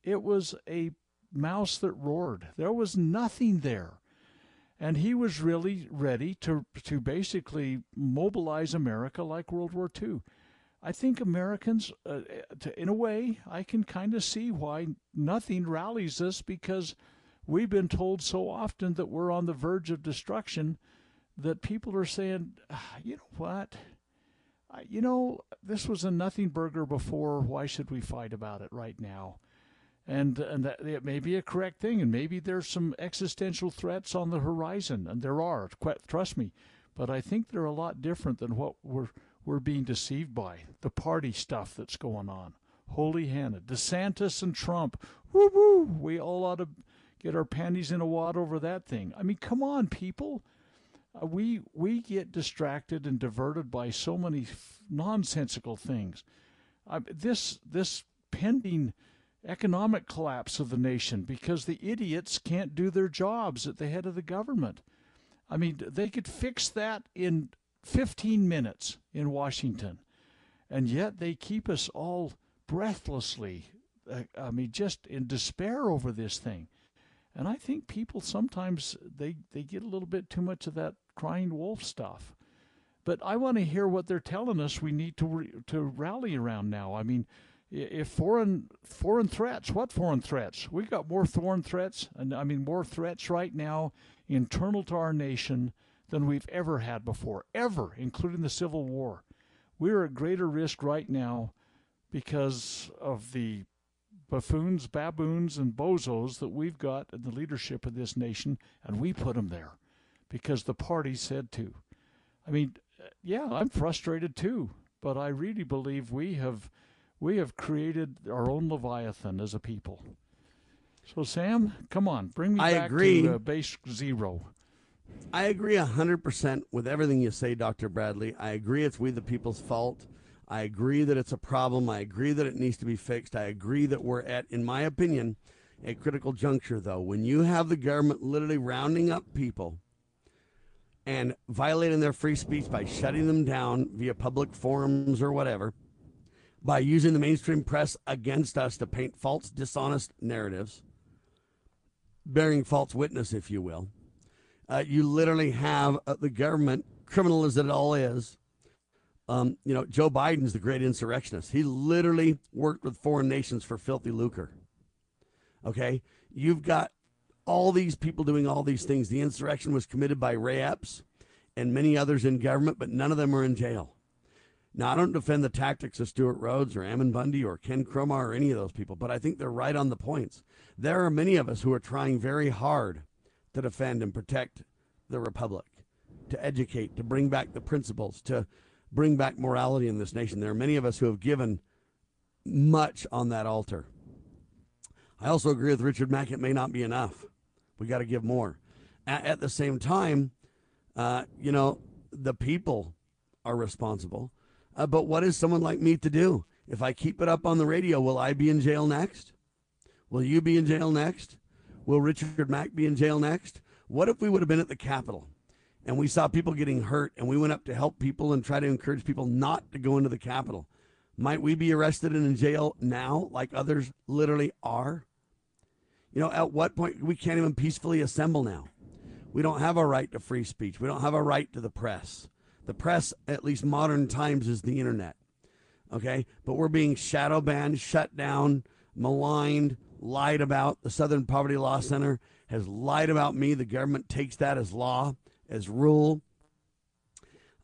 it was a mouse that roared. There was nothing there. And he was really ready to, to basically mobilize America like World War II. I think Americans, uh, to, in a way, I can kind of see why nothing rallies us because we've been told so often that we're on the verge of destruction that people are saying, ah, you know what? You know, this was a nothing burger before. Why should we fight about it right now? And and that it may be a correct thing, and maybe there's some existential threats on the horizon, and there are. Trust me, but I think they're a lot different than what we're we're being deceived by. The party stuff that's going on. Holy Hannah, DeSantis and Trump. Woo woo! We all ought to get our panties in a wad over that thing. I mean, come on, people. Uh, we we get distracted and diverted by so many f- nonsensical things. Uh, this this pending economic collapse of the nation because the idiots can't do their jobs at the head of the government. I mean, they could fix that in 15 minutes in Washington, and yet they keep us all breathlessly, uh, I mean, just in despair over this thing. And I think people sometimes they, they get a little bit too much of that crying wolf stuff. But I want to hear what they're telling us we need to re- to rally around now. I mean, if foreign foreign threats, what foreign threats? We've got more foreign threats, and I mean more threats right now internal to our nation than we've ever had before, ever, including the Civil War. We're at greater risk right now because of the buffoons, baboons, and bozos that we've got in the leadership of this nation, and we put them there because the party said to. I mean, yeah, I'm frustrated too, but I really believe we have we have created our own leviathan as a people. So, Sam, come on, bring me I back agree. to uh, base zero. I agree 100% with everything you say, Dr. Bradley. I agree it's we the people's fault. I agree that it's a problem. I agree that it needs to be fixed. I agree that we're at, in my opinion, a critical juncture, though. When you have the government literally rounding up people and violating their free speech by shutting them down via public forums or whatever, by using the mainstream press against us to paint false, dishonest narratives, bearing false witness, if you will. Uh, you literally have uh, the government, criminal as it all is. Um, you know, Joe Biden's the great insurrectionist. He literally worked with foreign nations for filthy lucre. Okay? You've got all these people doing all these things. The insurrection was committed by Ray Epps and many others in government, but none of them are in jail. Now, I don't defend the tactics of Stewart Rhodes or Ammon Bundy or Ken Cromar or any of those people, but I think they're right on the points. There are many of us who are trying very hard to defend and protect the republic, to educate, to bring back the principles, to bring back morality in this nation. There are many of us who have given much on that altar. I also agree with Richard Mack, it may not be enough. We got to give more. At, at, the same time, uh, you know, the people are responsible. Uh, but what is someone like me to do? If I keep it up on the radio, will I be in jail next? Will you be in jail next? Will Richard Mack be in jail next? What if we would have been at the Capitol and we saw people getting hurt and we went up to help people and try to encourage people not to go into the Capitol? Might we be arrested and in jail now like others literally are? You know, at what point we can't even peacefully assemble now? We don't have a right to free speech. We don't have a right to the press. The press, at least modern times, is the internet. Okay? But we're being shadow banned, shut down, maligned, lied about. The Southern Poverty Law Center has lied about me. The government takes that as law, as rule.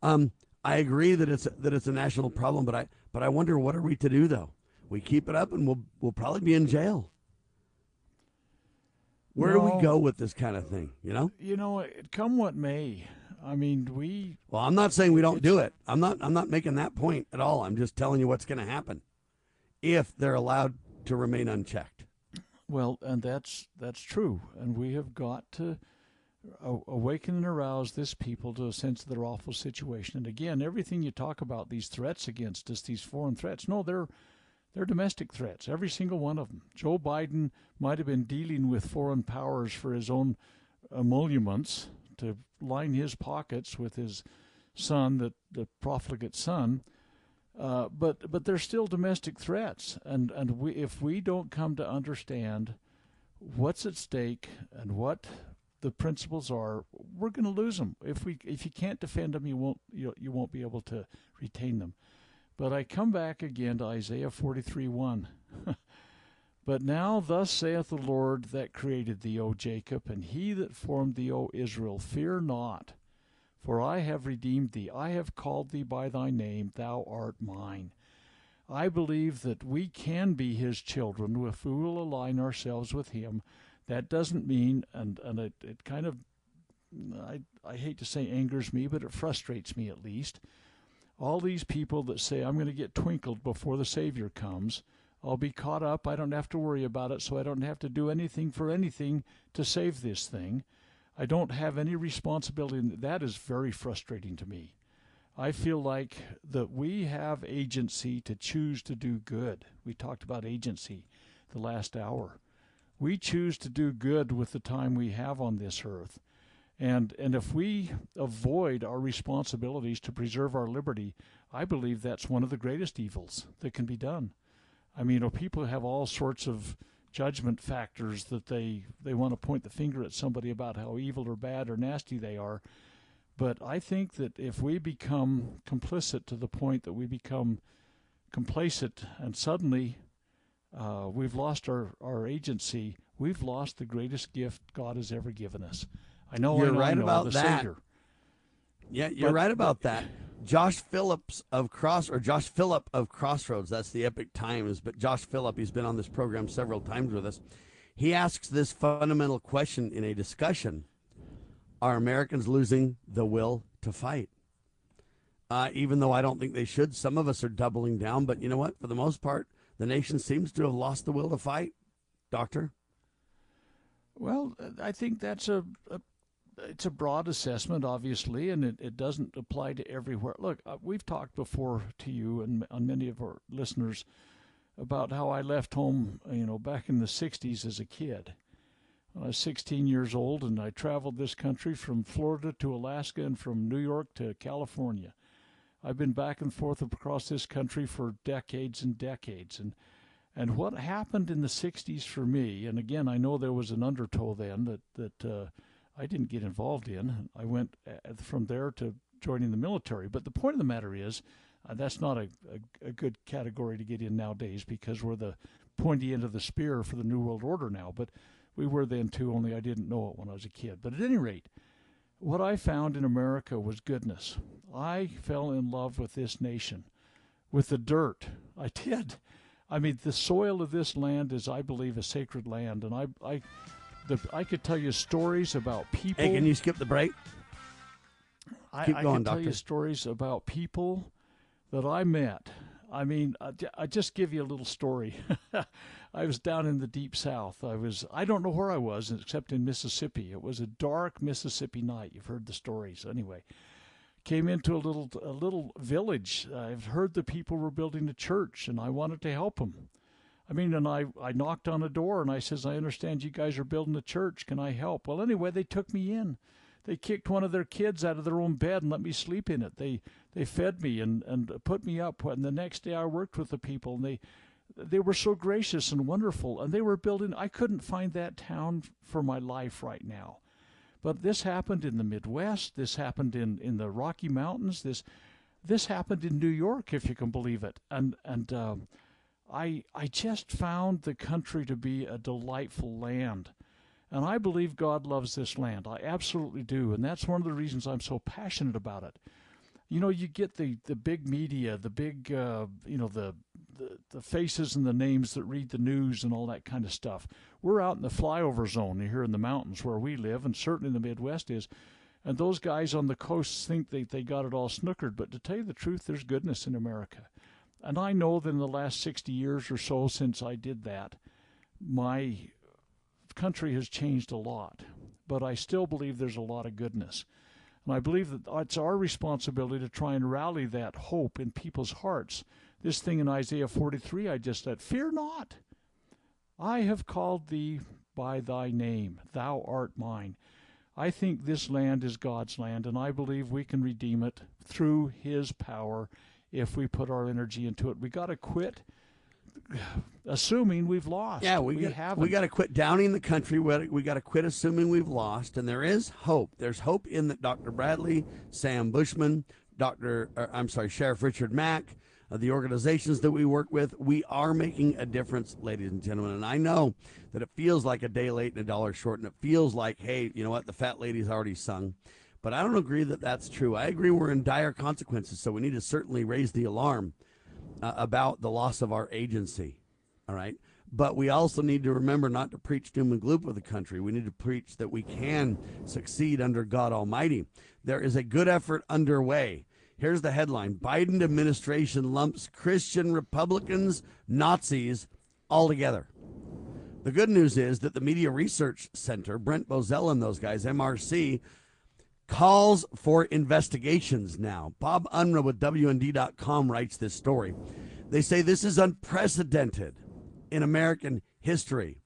Um, I agree that it's that it's a national problem, but I but I wonder what are we to do though? We keep it up, and we'll we'll probably be in jail. Where No. do we go with this kind of thing? You know. You know, come what may. I mean, we Well, I'm not saying we don't do it. I'm not. I'm not making that point at all. I'm just telling you what's going to happen if they're allowed to remain unchecked. Well, and that's that's true, and we have got to awaken and arouse this people to a sense of their awful situation. And again, everything you talk about, these threats against us, these foreign threats, no, they're they're domestic threats, every single one of them. Joe Biden might have been dealing with foreign powers for his own emoluments to line his pockets with his son, the the profligate son. Uh, but but they're still domestic threats, and and we if we don't come to understand what's at stake and what the principles are, we're going to lose them. If we if you can't defend them, you won't you, you won't be able to retain them. But I come back again to Isaiah forty three one. But now thus saith the Lord that created thee, O Jacob, and he that formed thee, O Israel, fear not. For I have redeemed thee, I have called thee by thy name, thou art mine. I believe that we can be his children if we will align ourselves with him. That doesn't mean, and, and it, it kind of, I, I hate to say angers me, but it frustrates me at least. All these people that say, I'm going to get twinkled before the Savior comes, I'll be caught up, I don't have to worry about it, so I don't have to do anything for anything to save this thing. I don't have any responsibility. That is very frustrating to me. I feel like that we have agency to choose to do good. We talked about agency the last hour. We choose to do good with the time we have on this earth. And and if we avoid our responsibilities to preserve our liberty, I believe that's one of the greatest evils that can be done. I mean, you know, people have all sorts of judgment factors that they they want to point the finger at somebody about how evil or bad or nasty they are. But I think that if we become complicit to the point that we become complacent and suddenly uh, we've lost our, our agency, we've lost the greatest gift God has ever given us. I know, I You're know, I right know, about the that. Savior. Yeah, you're But- right about that. Josh Phillips of Cross or Josh Philipp of Crossroads. That's the Epoch Times, but Josh Philipp, he's been on this program several times with us. He asks this fundamental question in a discussion: Are Americans losing the will to fight? Uh, even though I don't think they should, some of us are doubling down. But you know what? For the most part, the nation seems to have lost the will to fight. Doctor. Well, I think that's a, a it's a broad assessment, obviously, and it, it doesn't apply to everywhere. Look, uh, we've talked before to you and on many of our listeners about how I left home, you know, back in the 60s as a kid. I was 16 years old, and I traveled this country from Florida to Alaska and from New York to California. I've been back and forth across this country for decades and decades, and and what happened in the 60s for me, and again, I know there was an undertow then that that uh, I didn't get involved in. I went uh, from there to joining the military. But the point of the matter is, uh, that's not a, a, a, good category to get in nowadays because we're the pointy end of the spear for the New World Order now. But we were then too, only I didn't know it when I was a kid. But at any rate, what I found in America was goodness. I fell in love with this nation, with the dirt. I did. I mean, the soil of this land is, I believe, a sacred land, and I, I the, I could tell you stories about people. Hey, can you skip the break? I, Keep I going, can doctor. tell you stories about people that I met. I mean, I, I just give you a little story. I was down in the deep south. I was I don't know where I was except in Mississippi. It was a dark Mississippi night. You've heard the stories anyway. Came into a little a little village. I've heard the people were building a church, and I wanted to help them. I mean, and I, I knocked on a door and I says, I understand you guys are building a church. Can I help? Well, anyway, they took me in. They kicked one of their kids out of their own bed and let me sleep in it. They they fed me and, and put me up. And the next day I worked with the people and they they were so gracious and wonderful. And they were building. I couldn't find that town for my life right now. But this happened in the Midwest. This happened in, in the Rocky Mountains. This this happened in New York, if you can believe it. And and um, I I just found the country to be a delightful land. And I believe God loves this land. I absolutely do. And that's one of the reasons I'm so passionate about it. You know, you get the, the big media, the big, uh, you know, the, the, the faces and the names that read the news and all that kind of stuff. We're out in the flyover zone here in the mountains where we live, and certainly the Midwest is. And those guys on the coast think they, they got it all snookered. But to tell you the truth, there's goodness in America. And I know that in the last 60 years or so since I did that, my country has changed a lot. But I still believe there's a lot of goodness. And I believe that it's our responsibility to try and rally that hope in people's hearts. This thing in Isaiah 43 I just said, Fear not. I have called thee by thy name. Thou art mine. I think this land is God's land, and I believe we can redeem it through his power if we put our energy into it. We got to quit assuming we've lost. Yeah, we, we haven't. we got to quit downing the country. We, we got to quit assuming we've lost, and there is hope. There's hope in that Dr. Bradley, Sam Bushman, Dr. Or, I'm sorry, Sheriff Richard Mack, uh, the organizations that we work with, we are making a difference, ladies and gentlemen. And I know that it feels like a day late and a dollar short, and it feels like, hey, you know what, the fat lady's already sung. But I don't agree that that's true. I agree we're in dire consequences, so we need to certainly raise the alarm uh, about the loss of our agency. All right. But we also need to remember not to preach doom and gloom for the country. We need to preach that we can succeed under God Almighty. There is a good effort underway. Here's the headline Biden administration lumps Christian Republicans, Nazis all together. The good news is that the Media Research Center, Brent Bozell and those guys, MRC, calls for investigations now. Bob Unruh with WND.com writes this story. They say this is unprecedented in American history.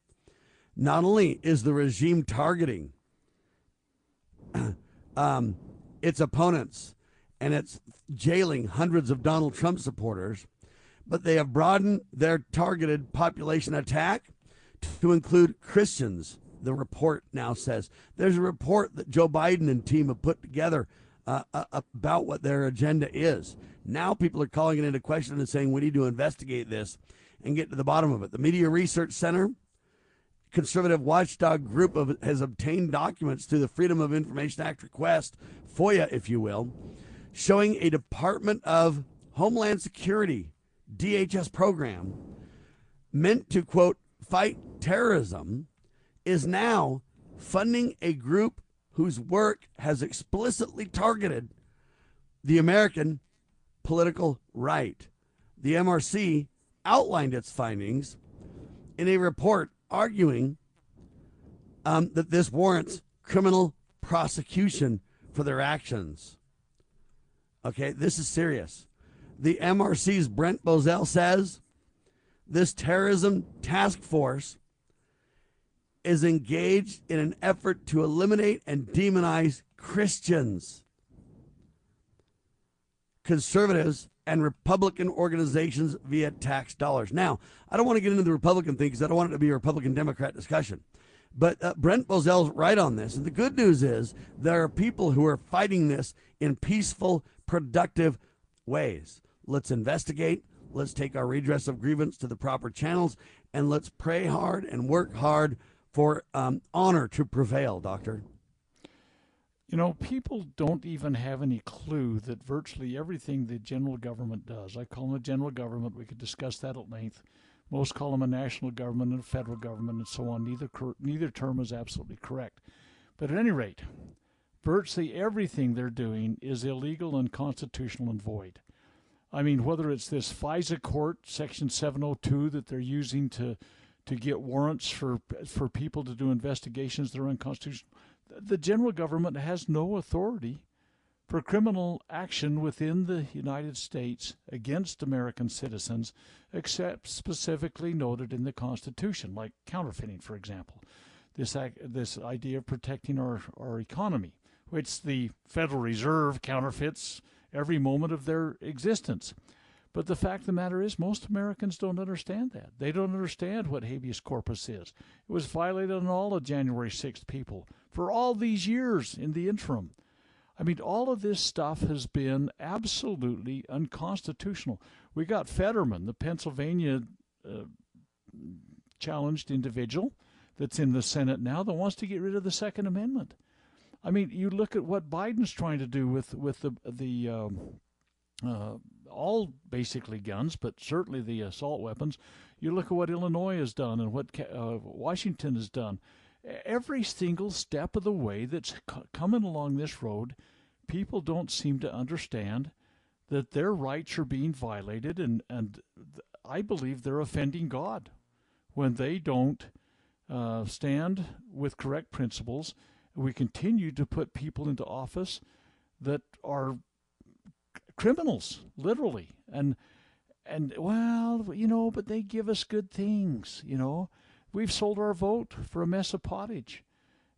Not only is the regime targeting um, its opponents and it's jailing hundreds of Donald Trump supporters, but they have broadened their targeted population attack to include Christians. The report now says there's a report that Joe Biden and team have put together uh, uh, about what their agenda is. Now people are calling it into question and saying we need to investigate this and get to the bottom of it. The Media Research Center, conservative watchdog group of, has obtained documents through the Freedom of Information Act request, FOIA, if you will, showing a Department of Homeland Security DHS program meant to quote fight terrorism is now funding a group whose work has explicitly targeted the American political right. The MRC outlined its findings in a report arguing um, that this warrants criminal prosecution for their actions. Okay, this is serious. The MRC's Brent Bozell says this terrorism task force is engaged in an effort to eliminate and demonize Christians, conservatives, and Republican organizations via tax dollars. Now, I don't want to get into the Republican thing because I don't want it to be a Republican Democrat discussion. But uh, Brent Bozell's right on this. And the good news is there are people who are fighting this in peaceful, productive ways. Let's investigate. Let's take our redress of grievance to the proper channels. And let's pray hard and work hard for um, honor to prevail, Doctor. You know, people don't even have any clue that virtually everything the general government does, I call them a general government, we could discuss that at length. Most call them a national government and a federal government and so on. Neither, neither term is absolutely correct. But at any rate, virtually everything they're doing is illegal, unconstitutional, and void. I mean, whether it's this FISA court, Section 702, that they're using to to get warrants for for people to do investigations that are unconstitutional. The general government has no authority for criminal action within the United States against American citizens, except specifically noted in the Constitution, like counterfeiting, for example. This this idea of protecting our, our economy, which the Federal Reserve counterfeits every moment of their existence. But the fact of the matter is, most Americans don't understand that. They don't understand what habeas corpus is. It was violated on all of January 6th people for all these years in the interim. I mean, all of this stuff has been absolutely unconstitutional. We got Fetterman, the Pennsylvania uh, challenged individual that's in the Senate now that wants to get rid of the Second Amendment. I mean, you look at what Biden's trying to do with with the the um, uh, all basically guns, but certainly the assault weapons. You look at what Illinois has done and what uh, Washington has done. Every single step of the way that's coming along this road, people don't seem to understand that their rights are being violated, and, and I believe they're offending God when they don't uh, stand with correct principles. We continue to put people into office that are criminals, literally. And and well, you know, but they give us good things, you know. We've sold our vote for a mess of pottage.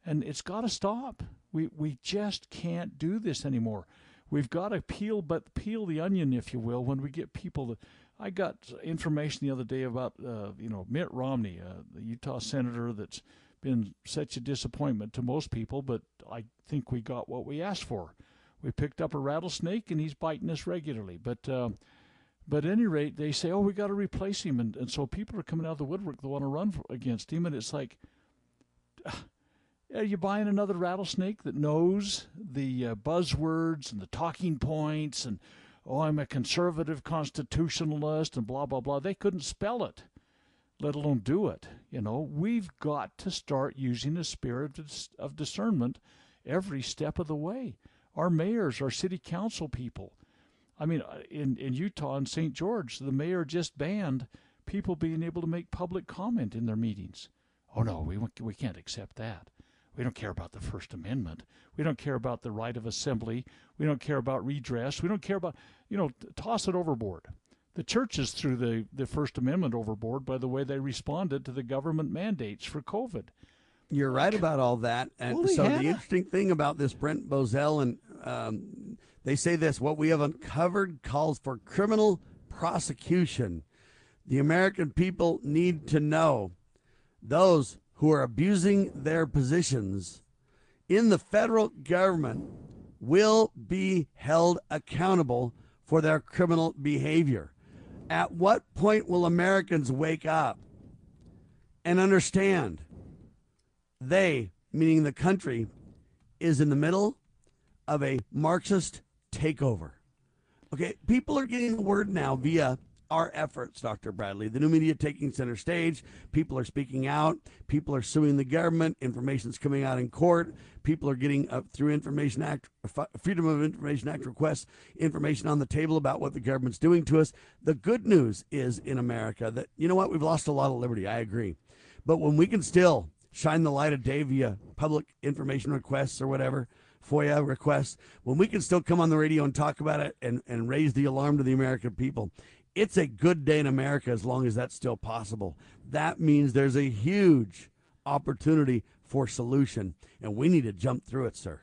And it's got to stop. We we just can't do this anymore. We've got to peel but peel the onion, if you will, when we get people that I got information the other day about uh, you know Mitt Romney, uh, the Utah senator that's been such a disappointment to most people, but I think we got what we asked for we picked up a rattlesnake and he's biting us regularly. But uh, but at any rate, they say, oh, we got to replace him, and, and so people are coming out of the woodwork They want to run for, against him, and it's like. Are you buying another rattlesnake that knows the uh, buzzwords and the talking points and, oh, I'm a conservative constitutionalist and blah, blah, blah? They couldn't spell it, let alone do it. You know, we've got to start using a spirit of discernment every step of the way our mayors, our city council people. I mean, uh, in, in Utah and St. George, the mayor just banned people being able to make public comment in their meetings. Oh, no, we, we can't accept that. We don't care about the First Amendment. We don't care about the right of assembly. We don't care about redress. We don't care about, you know, toss it overboard. The churches threw the, the First Amendment overboard by the way they responded to the government mandates for COVID. You're right about all that. And Holy so Hannah. the interesting thing about this Brent Bozell and um, they say this: what we have uncovered calls for criminal prosecution. The American people need to know those who are abusing their positions in the federal government will be held accountable for their criminal behavior. At what point will Americans wake up and understand they, meaning the country, is in the middle of a Marxist takeover. Okay, people are getting the word now via our efforts, Dr. Bradley. The new media taking center stage. People are speaking out. People are suing the government. Information's coming out in court. People are getting uh, through Information Act, Freedom of Information Act requests, information on the table about what the government's doing to us. The good news is in America that you know what we've lost a lot of liberty. I agree, but when we can still shine the light of day via public information requests or whatever, FOIA requests, when we can still come on the radio and talk about it and, and raise the alarm to the American people, it's a good day in America as long as that's still possible. That means there's a huge opportunity for solution, and we need to jump through it, sir.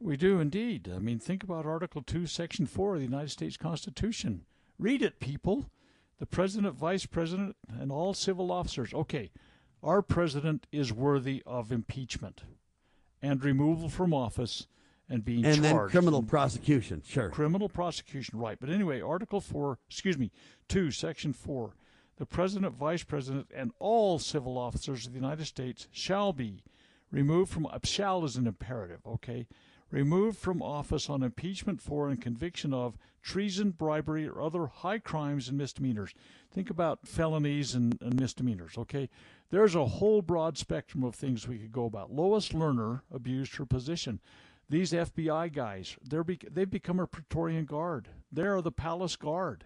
We do indeed. I mean, think about Article 2, Section 4 of the United States Constitution. Read it, people. The president, vice president, and all civil officers. Okay, our president is worthy of impeachment and removal from office and being and charged. then criminal prosecution, sure. Criminal prosecution, right. But anyway, Article 4, excuse me, 2, Section 4. The President, Vice President, and all civil officers of the United States shall be removed from, shall is an imperative, okay? Removed from office on impeachment for and conviction of treason, bribery, or other high crimes and misdemeanors. Think about felonies and, and misdemeanors, okay? There's a whole broad spectrum of things we could go about. Lois Lerner abused her position. These FBI guys, they're be- they've become a Praetorian Guard. They are the Palace Guard.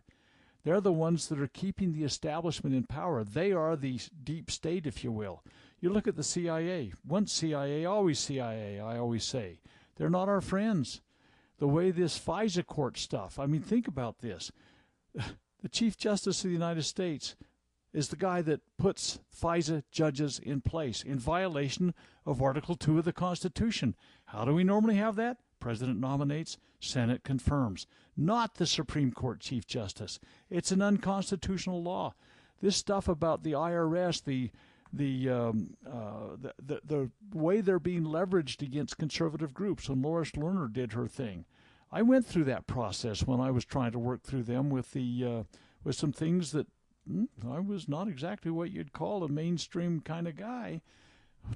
They're the ones that are keeping the establishment in power. They are the deep state, if you will. You look at the CIA. Once CIA, always CIA, I always say. They're not our friends. The way this FISA court stuff, I mean, think about this. The Chief Justice of the United States is the guy that puts FISA judges in place in violation of Article 2 of the Constitution. How do we normally have that? President nominates, Senate confirms. Not the Supreme Court Chief Justice. It's an unconstitutional law. This stuff about the IRS, the the, um, uh, the, the the way they're being leveraged against conservative groups. When Lois Lerner did her thing, I went through that process when I was trying to work through them with the uh, with some things that hmm, I was not exactly what you'd call a mainstream kind of guy.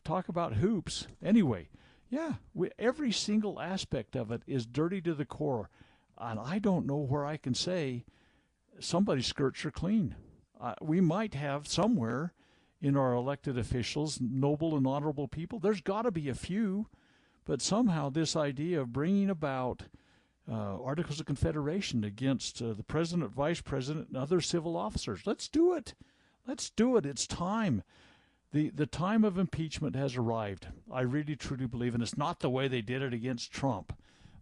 Talk about hoops. Anyway, yeah, we, every single aspect of it is dirty to the core, and I don't know where I can say somebody's skirts are clean. Uh, we might have somewhere in our elected officials noble and honorable people. There's got to be a few, but somehow this idea of bringing about uh, Articles of Confederation against uh, the president, vice president, and other civil officers. Let's do it. Let's do it. It's time the the time of impeachment has arrived. I really truly believe, and it's not the way they did it against Trump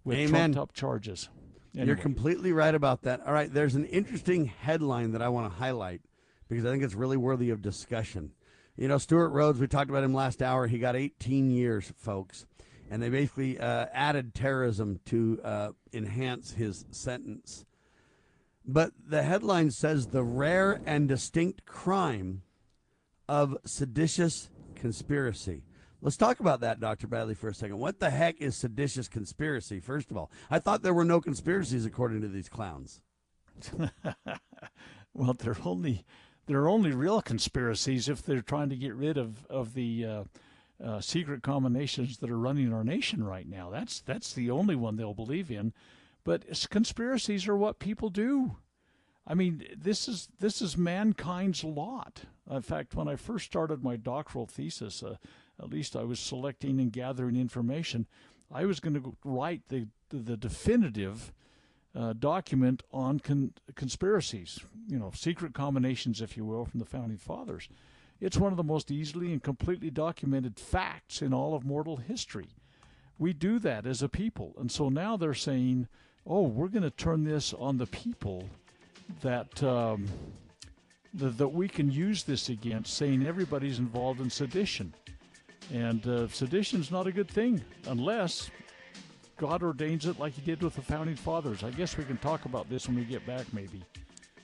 with Amen. trumped up charges. Anyway. You're completely right about that. All right, there's an interesting headline that I want to highlight because I think it's really worthy of discussion. You know, Stewart Rhodes, we talked about him last hour. He got 18 years, folks, and they basically uh, added terrorism to uh, enhance his sentence. But the headline says the rare and distinct crime of seditious conspiracy. Let's talk about that, Dr. Bradley, for a second. What the heck is seditious conspiracy, first of all? I thought there were no conspiracies according to these clowns. well, they're only they're only real conspiracies if they're trying to get rid of of the uh, uh, secret combinations that are running our nation right now. That's that's the only one they'll believe in. But conspiracies are what people do. I mean, this is this is mankind's lot. In fact, when I first started my doctoral thesis, uh, at least I was selecting and gathering information. I was going to write the the definitive uh, document on con- conspiracies, you know, secret combinations, if you will, from the founding fathers. It's one of the most easily and completely documented facts in all of mortal history. We do that as a people, and so now they're saying, "Oh, we're going to turn this on the people." that um, that we can use this against, saying everybody's involved in sedition, and uh, sedition's not a good thing unless God ordains it, like He did with the founding fathers. I guess we can talk about this when we get back, maybe.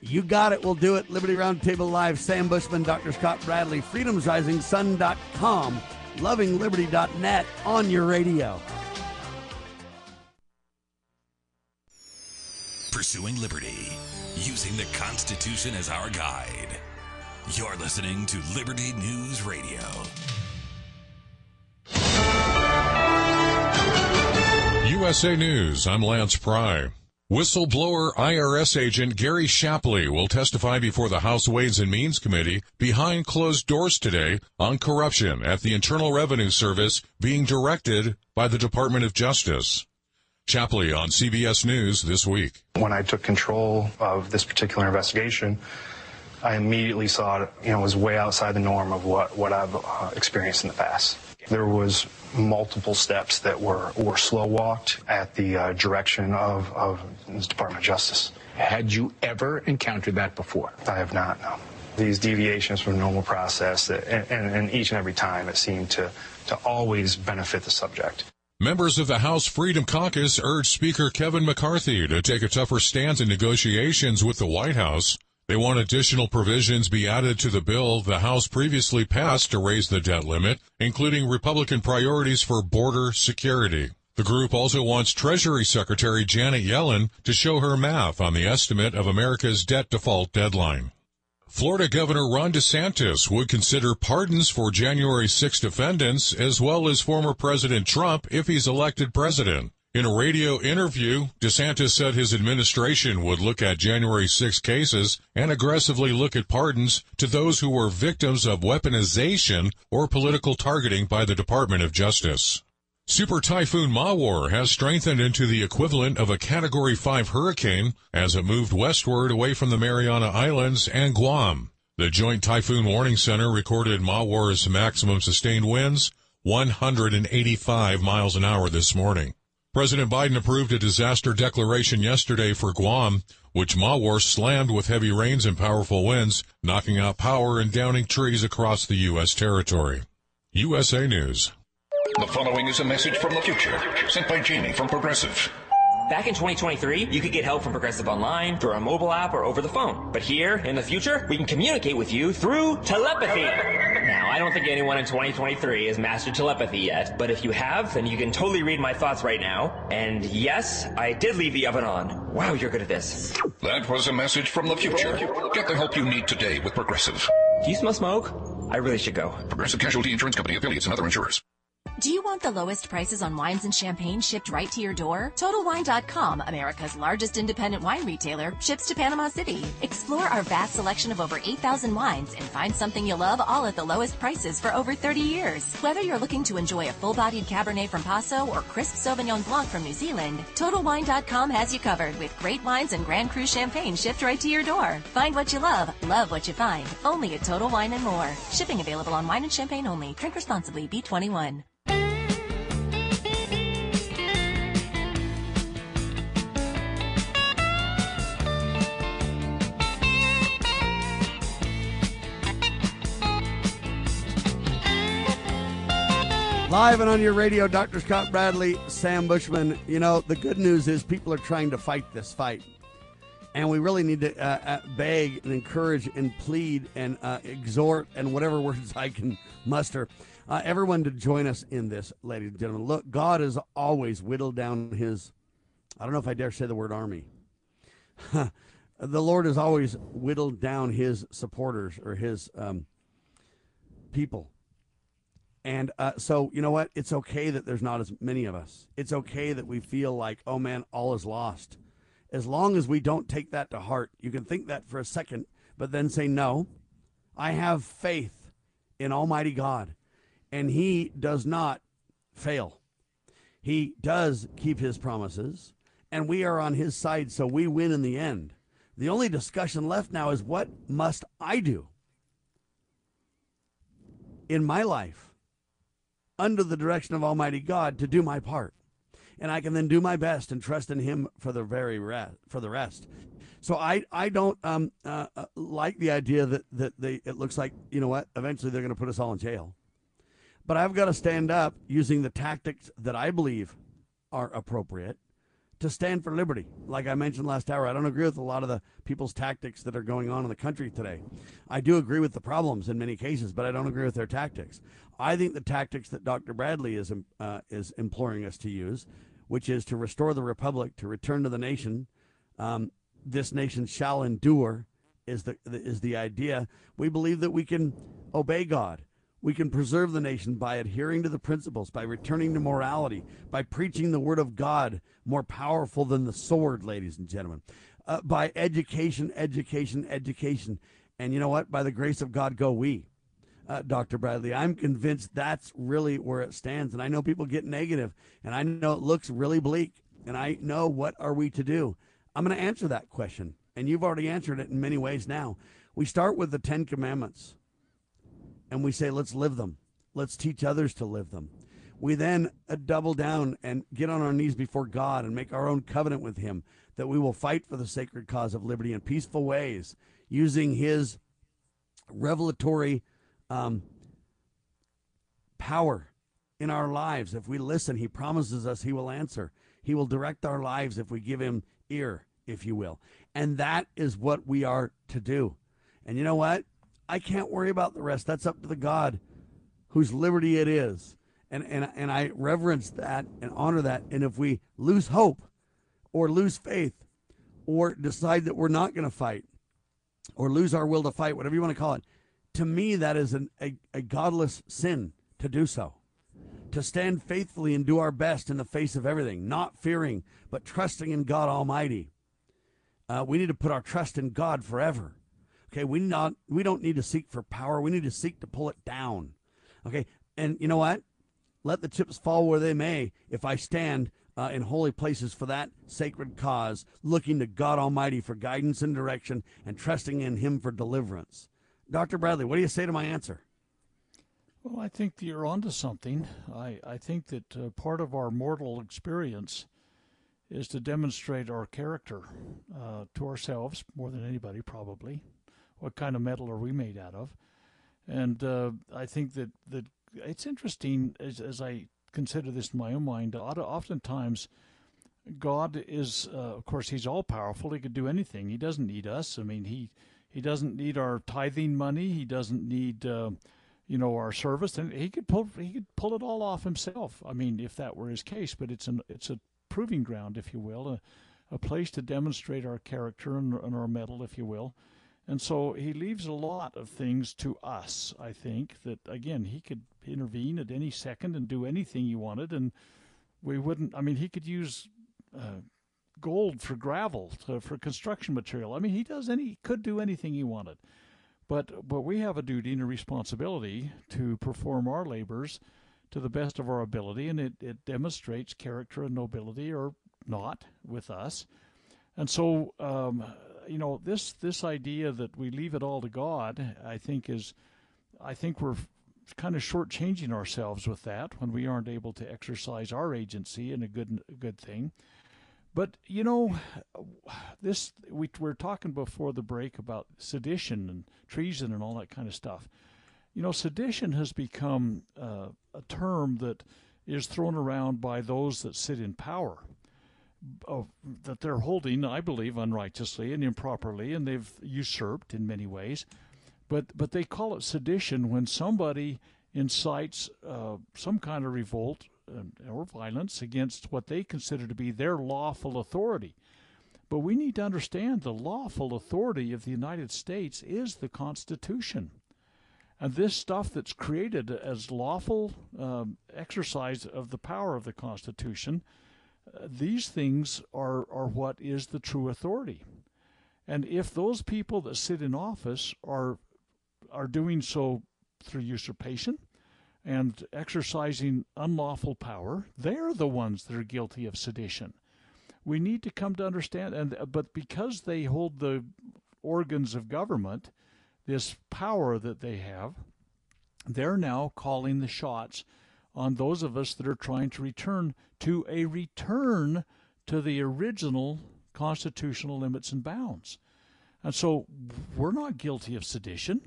You got it. We'll do it. Liberty Roundtable Live. Sam Bushman, Dr. Scott Bradley, freedomsrisingsun.com, lovingliberty.net on your radio. Pursuing liberty using the Constitution as our guide. You're listening to Liberty News Radio. USA News, I'm Lance Pry. Whistleblower IRS agent Gary Shapley will testify before the House Ways and Means Committee behind closed doors today on corruption at the Internal Revenue Service being directed by the Department of Justice. Shapley on CBS News this week. When I took control of this particular investigation, I immediately saw it, you know, was way outside the norm of what, what I've uh, experienced in the past. There was multiple steps that were, were slow walked at the uh, direction of, of the Department of Justice. Had you ever encountered that before? I have not, no. These deviations from normal process, that, and, and, and each and every time it seemed to, to always benefit the subject. Members of the House Freedom Caucus urged Speaker Kevin McCarthy to take a tougher stance in negotiations with the White House. They want additional provisions be added to the bill the House previously passed to raise the debt limit, including Republican priorities for border security. The group also wants Treasury Secretary Janet Yellen to show her math on the estimate of America's debt default deadline. Florida Governor Ron DeSantis would consider pardons for January 6 defendants as well as former President Trump if he's elected president. In a radio interview, DeSantis said his administration would look at January 6 cases and aggressively look at pardons to those who were victims of weaponization or political targeting by the Department of Justice. Super Typhoon Mawar has strengthened into the equivalent of a Category 5 hurricane as it moved westward away from the Mariana Islands and Guam. The Joint Typhoon Warning Center recorded Mawar's maximum sustained winds 185 miles an hour this morning. President Biden approved a disaster declaration yesterday for Guam, which Mawar slammed with heavy rains and powerful winds, knocking out power and downing trees across the U.S. territory. USA News. The following is a message from the future, sent by Jamie from Progressive. Back in 2023, you could get help from Progressive Online, through our mobile app, or over the phone. But here, in the future, we can communicate with you through telepathy. Now, I don't think anyone in 2023 has mastered telepathy yet, but if you have, then you can totally read my thoughts right now. And yes, I did leave the oven on. Wow, you're good at this. That was a message from the future. Get the help you need today with Progressive. Do you smell smoke? I really should go. Progressive Casualty Insurance Company affiliates and other insurers. Do you want the lowest prices on wines and champagne shipped right to your door? TotalWine.com, America's largest independent wine retailer, ships to Panama City. Explore our vast selection of over 8,000 wines and find something you love all at the lowest prices for over 30 years. Whether you're looking to enjoy a full-bodied Cabernet from Paso or crisp Sauvignon Blanc from New Zealand, TotalWine.com has you covered with great wines and Grand Cru champagne shipped right to your door. Find what you love, love what you find. Only at Total Wine and More. Shipping available on wine and champagne only. Drink responsibly. B21. Live and on your radio, Dr. Scott Bradley, Sam Bushman. You know, the good news is people are trying to fight this fight. And we really need to uh, uh, beg and encourage and plead and uh, exhort and whatever words I can muster uh, everyone to join us in this, ladies and gentlemen. Look, God has always whittled down his, I don't know if I dare say the word army. the Lord has always whittled down his supporters or his um, people and uh, so, you know what? It's okay that there's not as many of us. It's okay that we feel like, oh man, all is lost. As long as we don't take that to heart, you can think that for a second, but then say, no, I have faith in Almighty God, and He does not fail. He does keep His promises, and we are on His side, so we win in the end. The only discussion left now is what must I do in my life? Under the direction of Almighty God to do my part. And I can then do my best and trust in Him for the very rest, for the rest. So I I don't um uh, uh, like the idea that that they it looks like you know what eventually they're going to put us all in jail, but I've got to stand up using the tactics that I believe are appropriate to stand for liberty. Like I mentioned last hour, I don't agree with a lot of the people's tactics that are going on in the country today. I do agree with the problems in many cases, but I don't agree with their tactics. I think the tactics that Dr. Bradley is uh, is imploring us to use, which is to restore the republic, to return to the nation, um, this nation shall endure, is the is the idea. We believe that we can obey God. We can preserve the nation by adhering to the principles, by returning to morality, by preaching the word of God, more powerful than the sword, ladies and gentlemen, uh, by education, education, education. And you know what? By the grace of God, go we. Uh, Dr. Bradley, I'm convinced that's really where it stands. And I know people get negative, and I know it looks really bleak, and I know what are we to do? I'm going to answer that question, and you've already answered it in many ways now. We start with the Ten Commandments, and we say, let's live them. Let's teach others to live them. We then uh, double down and get on our knees before God and make our own covenant with Him that we will fight for the sacred cause of liberty in peaceful ways using His revelatory um, power in our lives. If we listen, He promises us He will answer. He will direct our lives if we give Him ear, if you will. And that is what we are to do. And you know what? I can't worry about the rest. That's up to the God whose liberty it is. And, and, and I reverence that and honor that. And if we lose hope or lose faith or decide that we're not going to fight or lose our will to fight, whatever you want to call it, to me, that is an, a, a godless sin to do so. To stand faithfully and do our best in the face of everything, not fearing, but trusting in God Almighty. Uh, we need to put our trust in God forever. Okay, we not we don't need to seek for power. We need to seek to pull it down. Okay, and you know what? Let the chips fall where they may. If I stand uh, in holy places for that sacred cause, looking to God Almighty for guidance and direction, and trusting in Him for deliverance. Dr. Bradley, what do you say to my answer? Well, I think that you're onto something. I, I think that uh, part of our mortal experience is to demonstrate our character uh, to ourselves more than anybody, probably. What kind of metal are we made out of? And uh, I think that, that it's interesting as, as I consider this in my own mind. Oftentimes, God is, uh, of course, He's all powerful. He could do anything. He doesn't need us. I mean, He he doesn't need our tithing money. He doesn't need, uh, you know, our service, and he could pull he could pull it all off himself. I mean, if that were his case, but it's an it's a proving ground, if you will, a, a place to demonstrate our character and, and our mettle, if you will. And so he leaves a lot of things to us, I think, that again, he could intervene at any second and do anything he wanted. And we wouldn't, I mean, he could use uh, gold for gravel, to, for construction material. I mean, he does any, he could do anything he wanted. But, but we have a duty and a responsibility to perform our labors to the best of our ability, and it, it demonstrates character and nobility or not with us. And so, um, you know, this this idea that we leave it all to God, I think is, I think we're kind of shortchanging ourselves with that when we aren't able to exercise our agency in a good good thing. But you know, this we were talking before the break about sedition and treason and all that kind of stuff. You know, sedition has become uh, a term that is thrown around by those that sit in power. that they're holding, I believe, unrighteously and improperly, and they've usurped in many ways. But but they call it sedition when somebody incites uh, some kind of revolt or violence against what they consider to be their lawful authority. But we need to understand the lawful authority of the United States is the Constitution. And this stuff that's created as lawful um, exercise of the power of the Constitution, uh, these things are, are what is the true authority. And if those people that sit in office are are doing so through usurpation, and exercising unlawful power, they're the ones that are guilty of sedition. We need to come to understand, and but because they hold the organs of government, this power that they have, they're now calling the shots on those of us that are trying to return to a return to the original constitutional limits and bounds. And so we're not guilty of sedition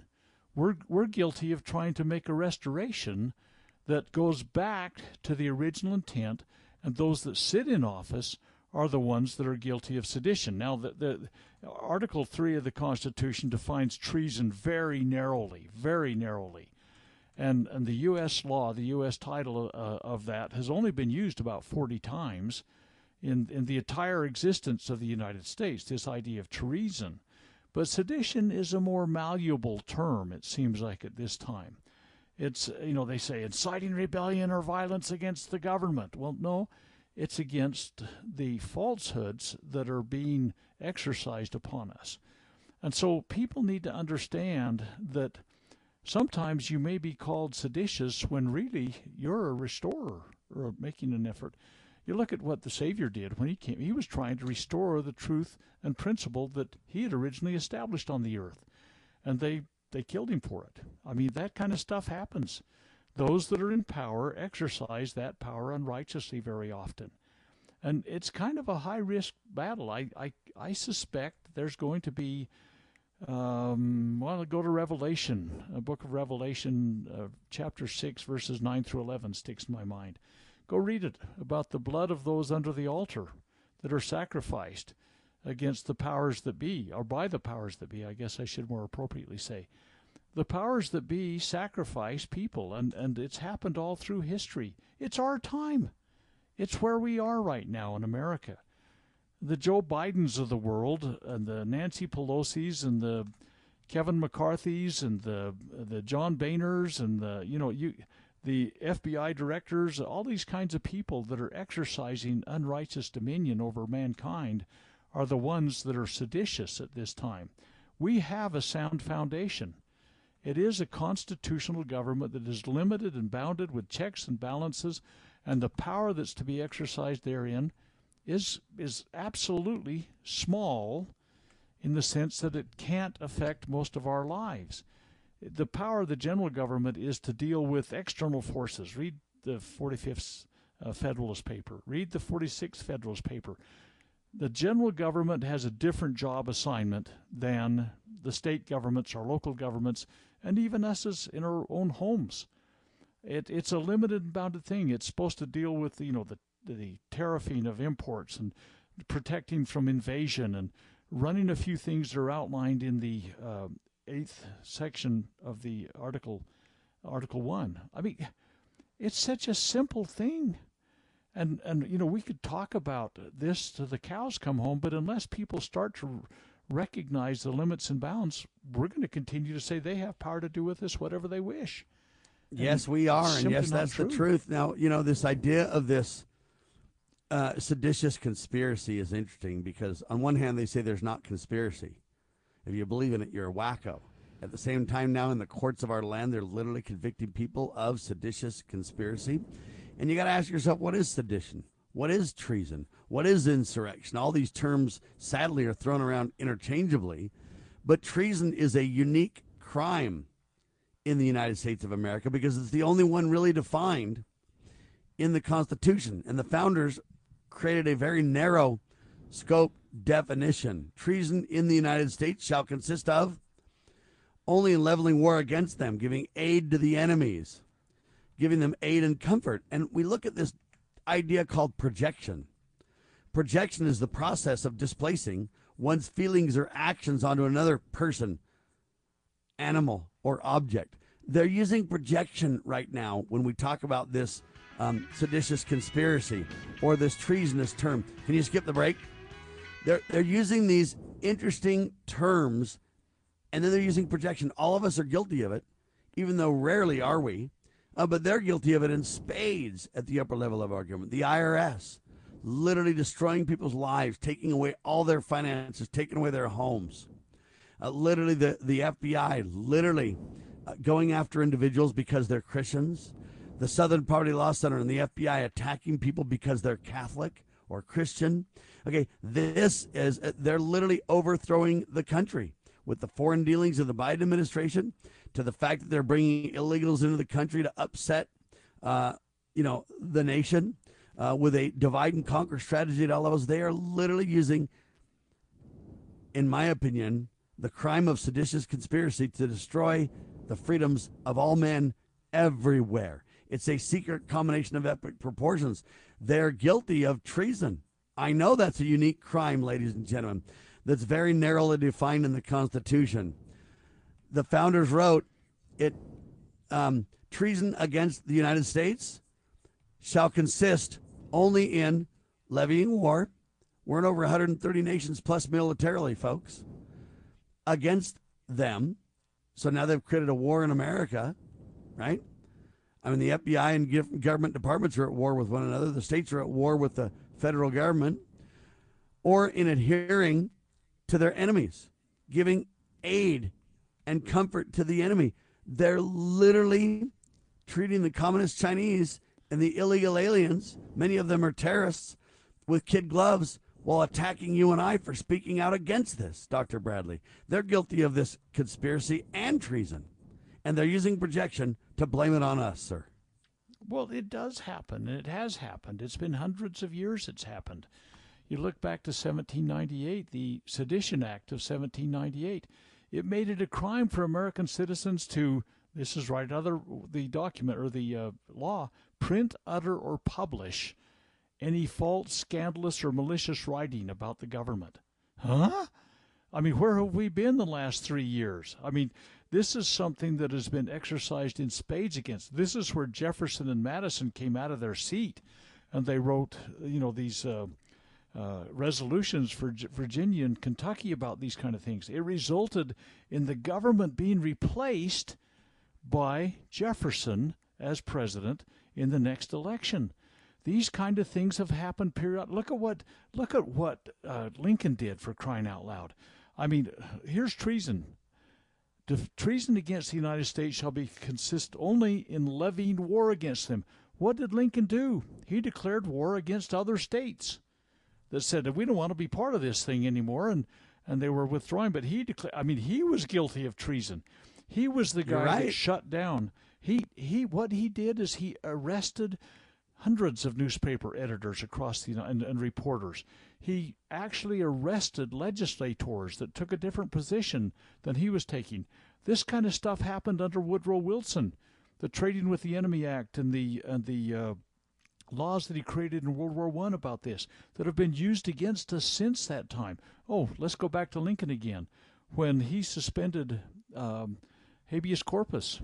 we're, we're guilty of trying to make a restoration that goes back to the original intent, and those that sit in office are the ones that are guilty of sedition. Now, the, the Article 3 of the Constitution defines treason very narrowly, very narrowly. And, and the U.S. law, the U.S. title uh, of that, has only been used about 40 times in, in the entire existence of the United States, this idea of treason. But sedition is a more malleable term, it seems like, at this time. It's you know they say inciting rebellion or violence against the government. Well, no, it's against the falsehoods that are being exercised upon us. And so people need to understand that sometimes you may be called seditious when really you're a restorer or making an effort. You look at what the Savior did when he came. He was trying to restore the truth and principle that he had originally established on the earth. And they, they killed him for it. I mean, that kind of stuff happens. Those that are in power exercise that power unrighteously very often. And it's kind of a high risk battle. I, I, I suspect there's going to be, um, well, go to Revelation, a book of Revelation, uh, chapter 6, verses 9 through 11 sticks in my mind. Go read it about the blood of those under the altar that are sacrificed against the powers that be, or by the powers that be, I guess I should more appropriately say the powers that be sacrifice people, and, and it's happened all through history. It's our time. It's where we are right now in America. The Joe Bidens of the world, and the Nancy Pelosi's, and the Kevin McCarthy's, and the the John Boehners, and the you know you the FBI directors, all these kinds of people that are exercising unrighteous dominion over mankind are the ones that are seditious at this time. We have a sound foundation. It is a constitutional government that is limited and bounded with checks and balances, and the power that's to be exercised therein is is absolutely small in the sense that it can't affect most of our lives. The power of the general government is to deal with external forces. Read the 45th uh, Federalist paper. Read the 46th Federalist paper. The general government has a different job assignment than the state governments or local governments and even us as in our own homes. It, it's a limited and bounded thing. It's supposed to deal with you know the the tariffing of imports and protecting from invasion and running a few things that are outlined in the uh, eighth section of the article, Article One. I mean, it's such a simple thing, and and you know we could talk about this to the cows come home, but unless people start to recognize the limits and bounds, we're going to continue to say they have power to do with us whatever they wish. Yes, we are, and yes, that's true. the truth. Now, you know, this idea of this uh, seditious conspiracy is interesting because, on one hand, they say there's not conspiracy. If you believe in it, you're a wacko. At the same time, now in the courts of our land, they're literally convicting people of seditious conspiracy. And you got to ask yourself, what is sedition? What is treason? What is insurrection? All these terms, sadly, are thrown around interchangeably. But treason is a unique crime in the United States of America because it's the only one really defined in the Constitution. And the founders created a very narrow scope definition. Treason in the United States shall consist of only in leveling war against them, giving aid to the enemies, giving them aid and comfort. And we look at this idea called projection. Projection is the process of displacing one's feelings or actions onto another person, animal, or object. They're using projection right now when we talk about this um, seditious conspiracy or this treasonous term. Can you skip the break? They're, they're using these interesting terms and then they're using projection. All of us are guilty of it, even though rarely are we. Uh, but they're guilty of it in spades at the upper level of our government. The IRS, literally destroying people's lives, taking away all their finances, taking away their homes. Uh, literally, the, the FBI, literally uh, going after individuals because they're Christians. The Southern Poverty Law Center and the FBI attacking people because they're Catholic or Christian. Okay, this is, uh, they're literally overthrowing the country with the foreign dealings of the Biden administration to the fact that they're bringing illegals into the country to upset, uh, you know, the nation uh, with a divide and conquer strategy at all levels. They are literally using, in my opinion, the crime of seditious conspiracy to destroy the freedoms of all men everywhere. It's a secret combination of epic proportions. They're guilty of treason. I know that's a unique crime, ladies and gentlemen, that's very narrowly defined in the Constitution the founders wrote it um, treason against the United States shall consist only in levying war. We're in over 130 nations plus militarily, folks, against them. So now they've created a war in America right? I mean, the FBI and government departments are at war with one another. The states are at war with the federal government, or in adhering to their enemies, giving aid and comfort to the enemy. They're literally treating the communist Chinese and the illegal aliens, many of them are terrorists, with kid gloves while attacking you and I for speaking out against this, Dr. Bradley. They're guilty of this conspiracy and treason, and they're using projection to blame it on us, sir. Well, it does happen, and it has happened. It's been hundreds of years it's happened. You look back to 1798, the Sedition Act of 1798. It made it a crime for American citizens to, this is right other the document or the uh, law, print, utter, or publish any false, scandalous, or malicious writing about the government. Huh? I mean, where have we been the last three years? I mean, this is something that has been exercised in spades against. This is where Jefferson and Madison came out of their seat, and they wrote, you know, these uh, uh, resolutions for Virginia and Kentucky about these kind of things. It resulted in the government being replaced by Jefferson as president in the next election. These kind of things have happened period. Look at what look at what uh, Lincoln did for crying out loud. I mean, here's treason. Treason against the United States shall be consist only in levying war against them. What did Lincoln do? He declared war against other states that said that we don't want to be part of this thing anymore, and and they were withdrawing. But he declared. I mean, he was guilty of treason. He was the guy right. that shut down. He he. What he did is he arrested hundreds of newspaper editors across the and, and reporters. He actually arrested legislators that took a different position than he was taking. This kind of stuff happened under Woodrow Wilson, the Trading with the Enemy Act and the and the uh, laws that he created in World War One about this that have been used against us since that time. Oh, let's go back to Lincoln again, when he suspended um, habeas corpus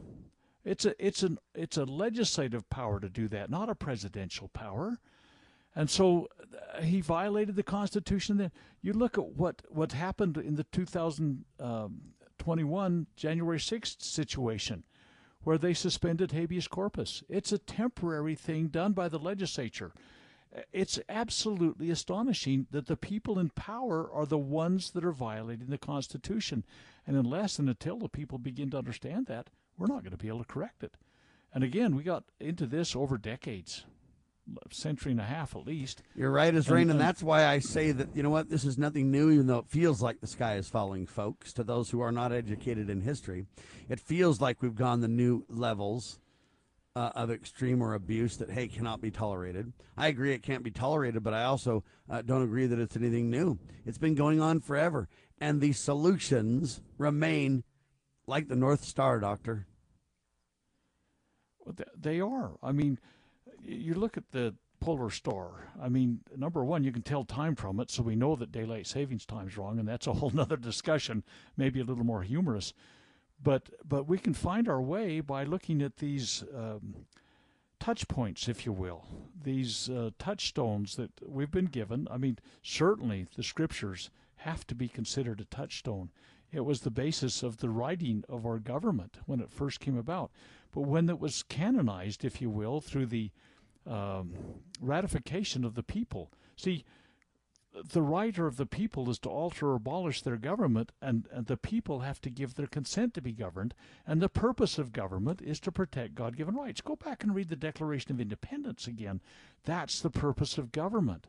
it's a it's an it's a legislative power to do that, not a presidential power. And so uh, he violated the Constitution. Then you look at what what happened in the 2021 um, January 6th situation, where they suspended habeas corpus. It's a temporary thing done by the legislature. It's absolutely astonishing that the people in power are the ones that are violating the Constitution. And unless and until the people begin to understand that, we're not going to be able to correct it. And again, we got into this over decades, century and a half at least. You're right, as rain, and, and that's why I say that you know what, this is nothing new, even though it feels like the sky is falling, folks. To those who are not educated in history, it feels like we've gone the new levels. Uh, of extreme or abuse that hey cannot be tolerated. I agree it can't be tolerated, but I also uh, don't agree that it's anything new. It's been going on forever, and the solutions remain like the North Star, Doctor. They are. I mean, you look at the polar star. I mean, number one, you can tell time from it, so we know that daylight savings time is wrong, and that's a whole nother discussion, maybe a little more humorous. But but we can find our way by looking at these um, touch points, if you will, these uh, touchstones that we've been given. I mean, certainly the scriptures have to be considered a touchstone. It was the basis of the writing of our government when it first came about. But when it was canonized, if you will, through the um, ratification of the people, see, the right of the people is to alter or abolish their government, and, and the people have to give their consent to be governed. And the purpose of government is to protect God given rights. Go back and read the Declaration of Independence again. That's the purpose of government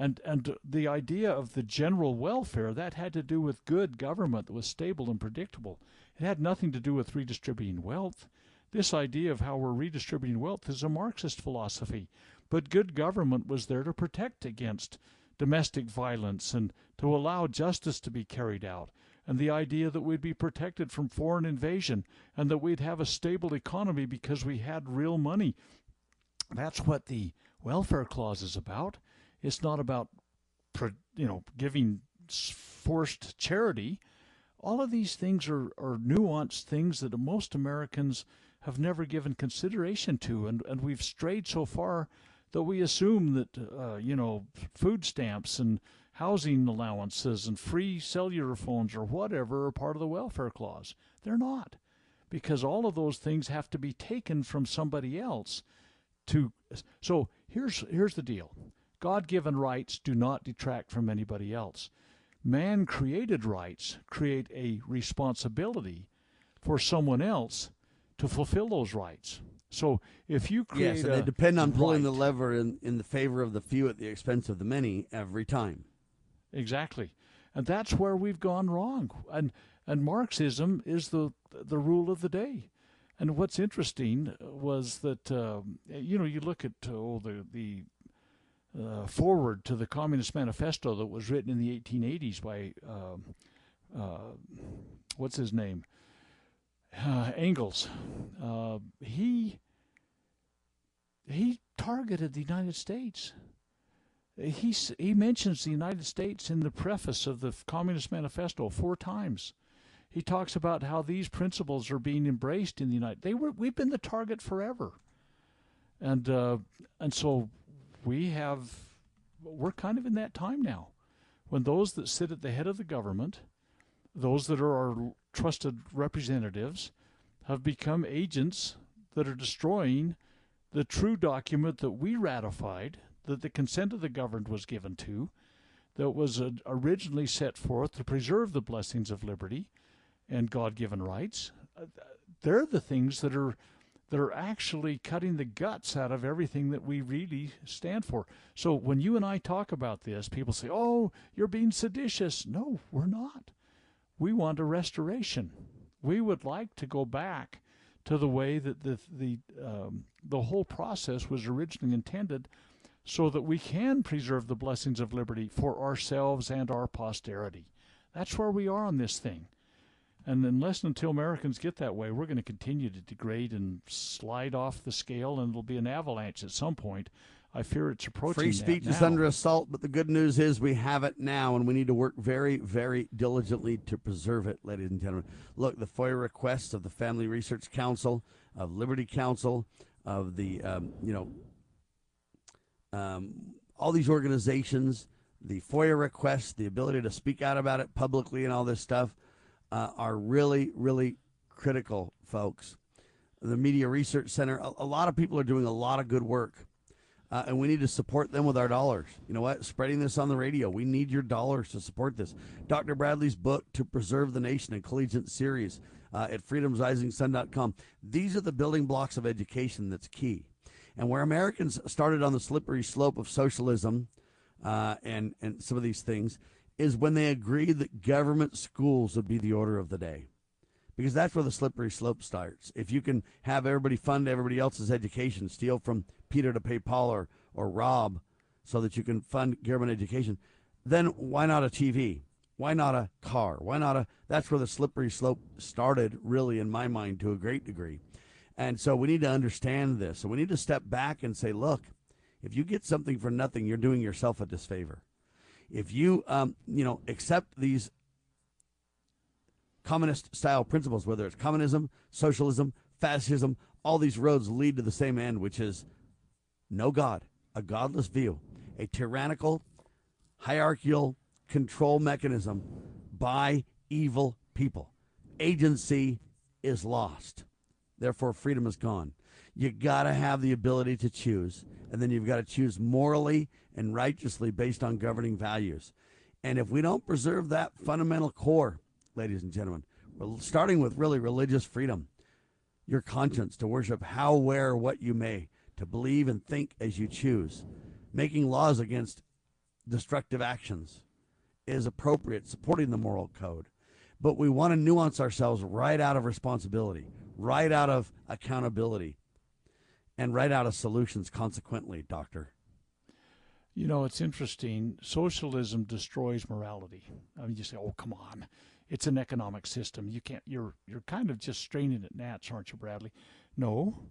and and the idea of the general welfare that had to do with good government that was stable and predictable. It had nothing to do with redistributing wealth. This idea of how we're redistributing wealth is a Marxist philosophy, but good government was there to protect against domestic violence and to allow justice to be carried out. And the idea that we'd be protected from foreign invasion and that we'd have a stable economy because we had real money. That's what the welfare clause is about. It's not about, you know, giving forced charity. All of these things are, are nuanced things that most Americans have never given consideration to, and, and we've strayed so far that we assume that, uh, you know, food stamps and housing allowances and free cellular phones or whatever are part of the welfare clause. They're not. because all of those things have to be taken from somebody else to so here's here's the deal god-given rights do not detract from anybody else man created rights create a responsibility for someone else to fulfill those rights so if you create yes, and a they depend on pulling the lever in, in the favor of the few at the expense of the many every time. Exactly, and that's where we've gone wrong. And and Marxism is the the rule of the day. And what's interesting was that um, you know you look at oh, the the uh, foreword to the Communist Manifesto that was written in the 1880s by um uh, what's his name uh, Engels. Uh, he he targeted the United States. He he mentions the United States in the preface of the Communist Manifesto four times. He talks about how these principles are being embraced in the United. They were we've been the target forever, and uh, and so we have we're kind of in that time now, when those that sit at the head of the government, those that are our trusted representatives, have become agents that are destroying the true document that we ratified, that the consent of the governed was given to, that was originally set forth to preserve the blessings of liberty and God-given rights. Uh, They're the things that are that are actually cutting the guts out of everything that we really stand for. So when you and I talk about this, people say, "Oh, you're being seditious." No, we're not. We want a restoration. We would like to go back to the way that the the um, the whole process was originally intended, so that we can preserve the blessings of liberty for ourselves and our posterity. That's where we are on this thing. And unless and until Americans get that way, we're going to continue to degrade and slide off the scale, and it'll be an avalanche at some point. I fear it's approaching. Free speech is under assault, but the good news is we have it now, and we need to work very, very diligently to preserve it, ladies and gentlemen. Look, the FOIA requests of the Family Research Council, of Liberty Counsel, of the, um, you know, um, all these organizations, the FOIA requests, the ability to speak out about it publicly, and all this stuff uh, are really, really critical, folks. The Media Research Center, a, a lot of people are doing a lot of good work. Uh, and we need to support them with our dollars. You know what? Spreading this on the radio. We need your dollars to support this. Dr. Bradley's book, To Preserve the Nation, a collegiate series uh, at freedomsrisingsun.com. These are the building blocks of education that's key. And where Americans started on the slippery slope of socialism uh, and, and some of these things is when they agreed that government schools would be the order of the day because that's where the slippery slope starts. If you can have everybody fund everybody else's education, steal from Peter to pay Paul or, or Rob so that you can fund government education, then why not a TV? Why not a car? Why not a? That's where the slippery slope started, really, in my mind, to a great degree. And so we need to understand this. So we need to step back and say, look, if you get something for nothing, you're doing yourself a disfavor. If you, um, you know, accept these communist style principles, whether it's communism, socialism, fascism, all these roads lead to the same end, which is no God, a godless view, a tyrannical, hierarchical control mechanism by evil people. Agency is lost. Therefore, freedom is gone. You got to have the ability to choose, and then you've got to choose morally and righteously based on governing values. And if we don't preserve that fundamental core, ladies and gentlemen, starting with really religious freedom, your conscience to worship how, where, what you may, to believe and think as you choose, making laws against destructive actions is appropriate, supporting the moral code. But we want to nuance ourselves right out of responsibility, right out of accountability, and right out of solutions, consequently, Doctor. You know, it's interesting. Socialism destroys morality. I mean, you say, "Oh, come on, it's an economic system. You can't." You're you're kind of just straining at gnats, aren't you, Bradley? No.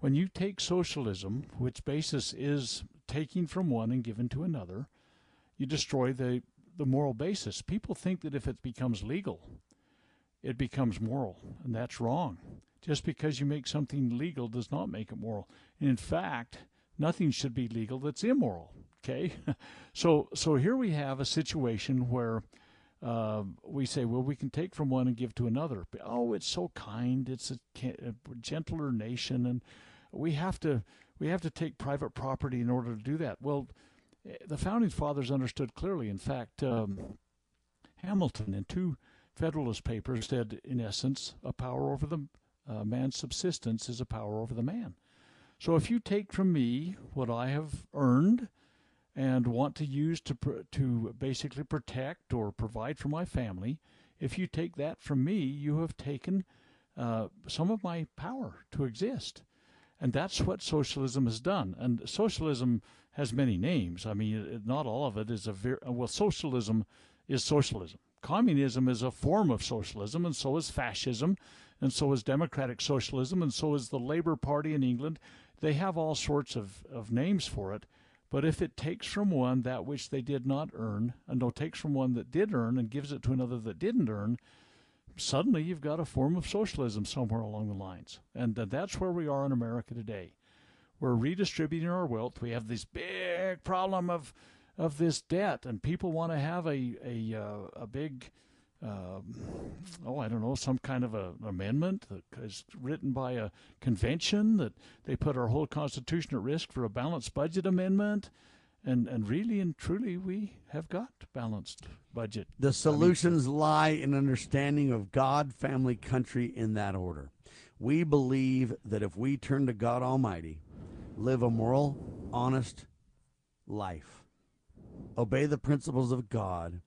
When you take socialism, which basis is taking from one and giving to another, you destroy the the moral basis. People think that if it becomes legal, it becomes moral, and that's wrong. Just because you make something legal does not make it moral. And in fact, nothing should be legal that's immoral. Okay, so so here we have a situation where uh, we say, well, we can take from one and give to another. Oh, it's so kind. It's a, a gentler nation, and we have to we have to take private property in order to do that. Well, eh, the founding fathers understood clearly. In fact, um, Hamilton in two Federalist papers said, in essence, a power over the uh, man's subsistence is a power over the man. So if you take from me what I have earned and want to use to to basically protect or provide for my family, if you take that from me, you have taken uh, some of my power to exist. And that's what socialism has done. And socialism has many names. I mean, not all of it is a very well. Socialism is socialism. Communism is a form of socialism, and so is fascism, and so is democratic socialism, and so is the Labour Party in England. They have all sorts of, of names for it. But if it takes from one that which they did not earn, and no takes from one that did earn and gives it to another that didn't earn, suddenly you've got a form of socialism somewhere along the lines. And that's where we are in America today. We're redistributing our wealth. We have this big problem of of this debt, and people want to have a a uh, a big um, oh, I don't know, some kind of a, an amendment that is written by a convention that they put our whole Constitution at risk for a balanced budget amendment. And, and really and truly, we have got balanced budget. The solutions I mean, lie in understanding of God, family, country in that order. We believe that if we turn to God Almighty, live a moral, honest life, obey the principles of God,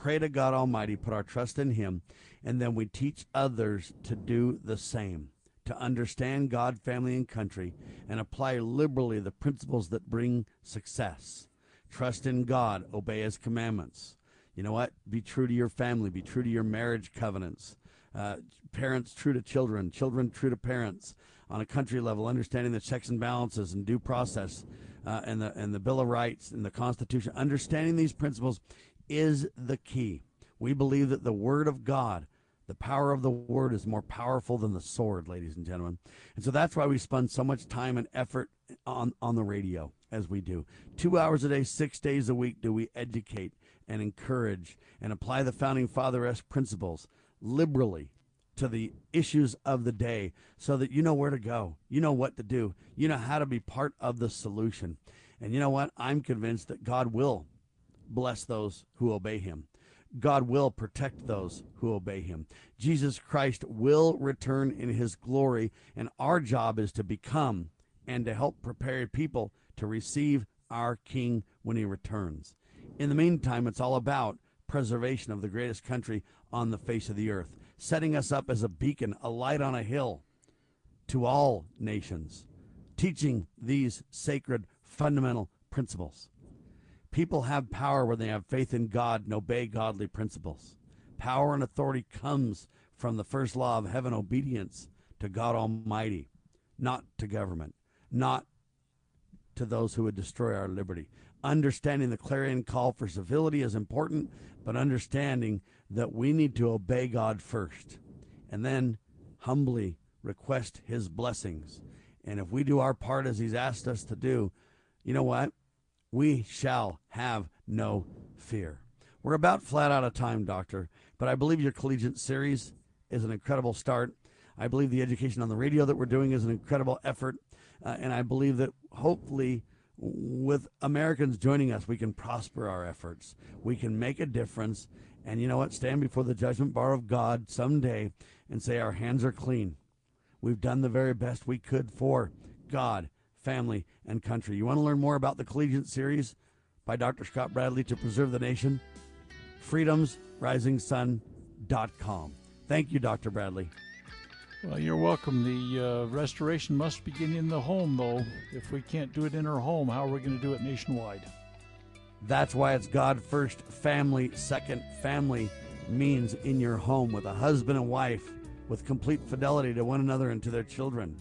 pray to God Almighty, put our trust in Him, and then we teach others to do the same, to understand God, family, and country, and apply liberally the principles that bring success. Trust in God, obey His commandments. You know what? Be true to your family, be true to your marriage covenants. Uh, parents true to children, children true to parents. On a country level, understanding the checks and balances and due process, uh, and the and the Bill of Rights and the Constitution, understanding these principles is the key. We believe that the Word of God, the power of the Word, is more powerful than the sword, ladies and gentlemen. And so that's why we spend so much time and effort on, on the radio as we do. Two hours a day, six days a week, do we educate and encourage and apply the Founding Father esque principles liberally to the issues of the day so that you know where to go, you know what to do, you know how to be part of the solution. And you know what? I'm convinced that God will bless those who obey him. God will protect those who obey him. Jesus Christ will return in his glory, and our job is to become and to help prepare people to receive our King when he returns. In the meantime, it's all about preservation of the greatest country on the face of the earth, setting us up as a beacon, a light on a hill to all nations, teaching these sacred fundamental principles. People have power when they have faith in God and obey godly principles. Power and authority comes from the first law of heaven obedience to God Almighty, not to government, not to those who would destroy our liberty. Understanding the clarion call for civility is important, but understanding that we need to obey God first and then humbly request his blessings. And if we do our part as he's asked us to do, you know what? We shall have no fear. We're about flat out of time, Doctor, but I believe your collegiate series is an incredible start. I believe the education on the radio that we're doing is an incredible effort. Uh, and I believe that hopefully, with Americans joining us, we can prosper our efforts. We can make a difference. And you know what? Stand before the judgment bar of God someday and say, Our hands are clean. We've done the very best we could for God family, and country. You want to learn more about the Collegiate Series by Dr. Scott Bradley to preserve the nation? freedomsrisingsun.com. Thank you, Dr. Bradley. Well, you're welcome. The uh, restoration must begin in the home, though. If we can't do it in our home, how are we going to do it nationwide? That's why it's God first, family second. Family means in your home with a husband and wife with complete fidelity to one another and to their children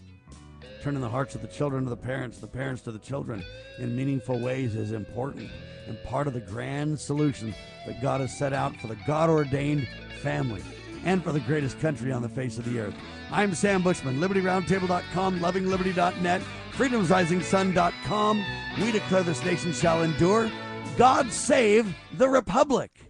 turning the hearts of the children to the parents, the parents to the children in meaningful ways is important and part of the grand solution that God has set out for the God ordained family and for the greatest country on the face of the earth. I'm Sam Bushman, LibertyRoundtable.com, LovingLiberty.net, FreedomsRisingSun.com. We declare this nation shall endure. God save the Republic.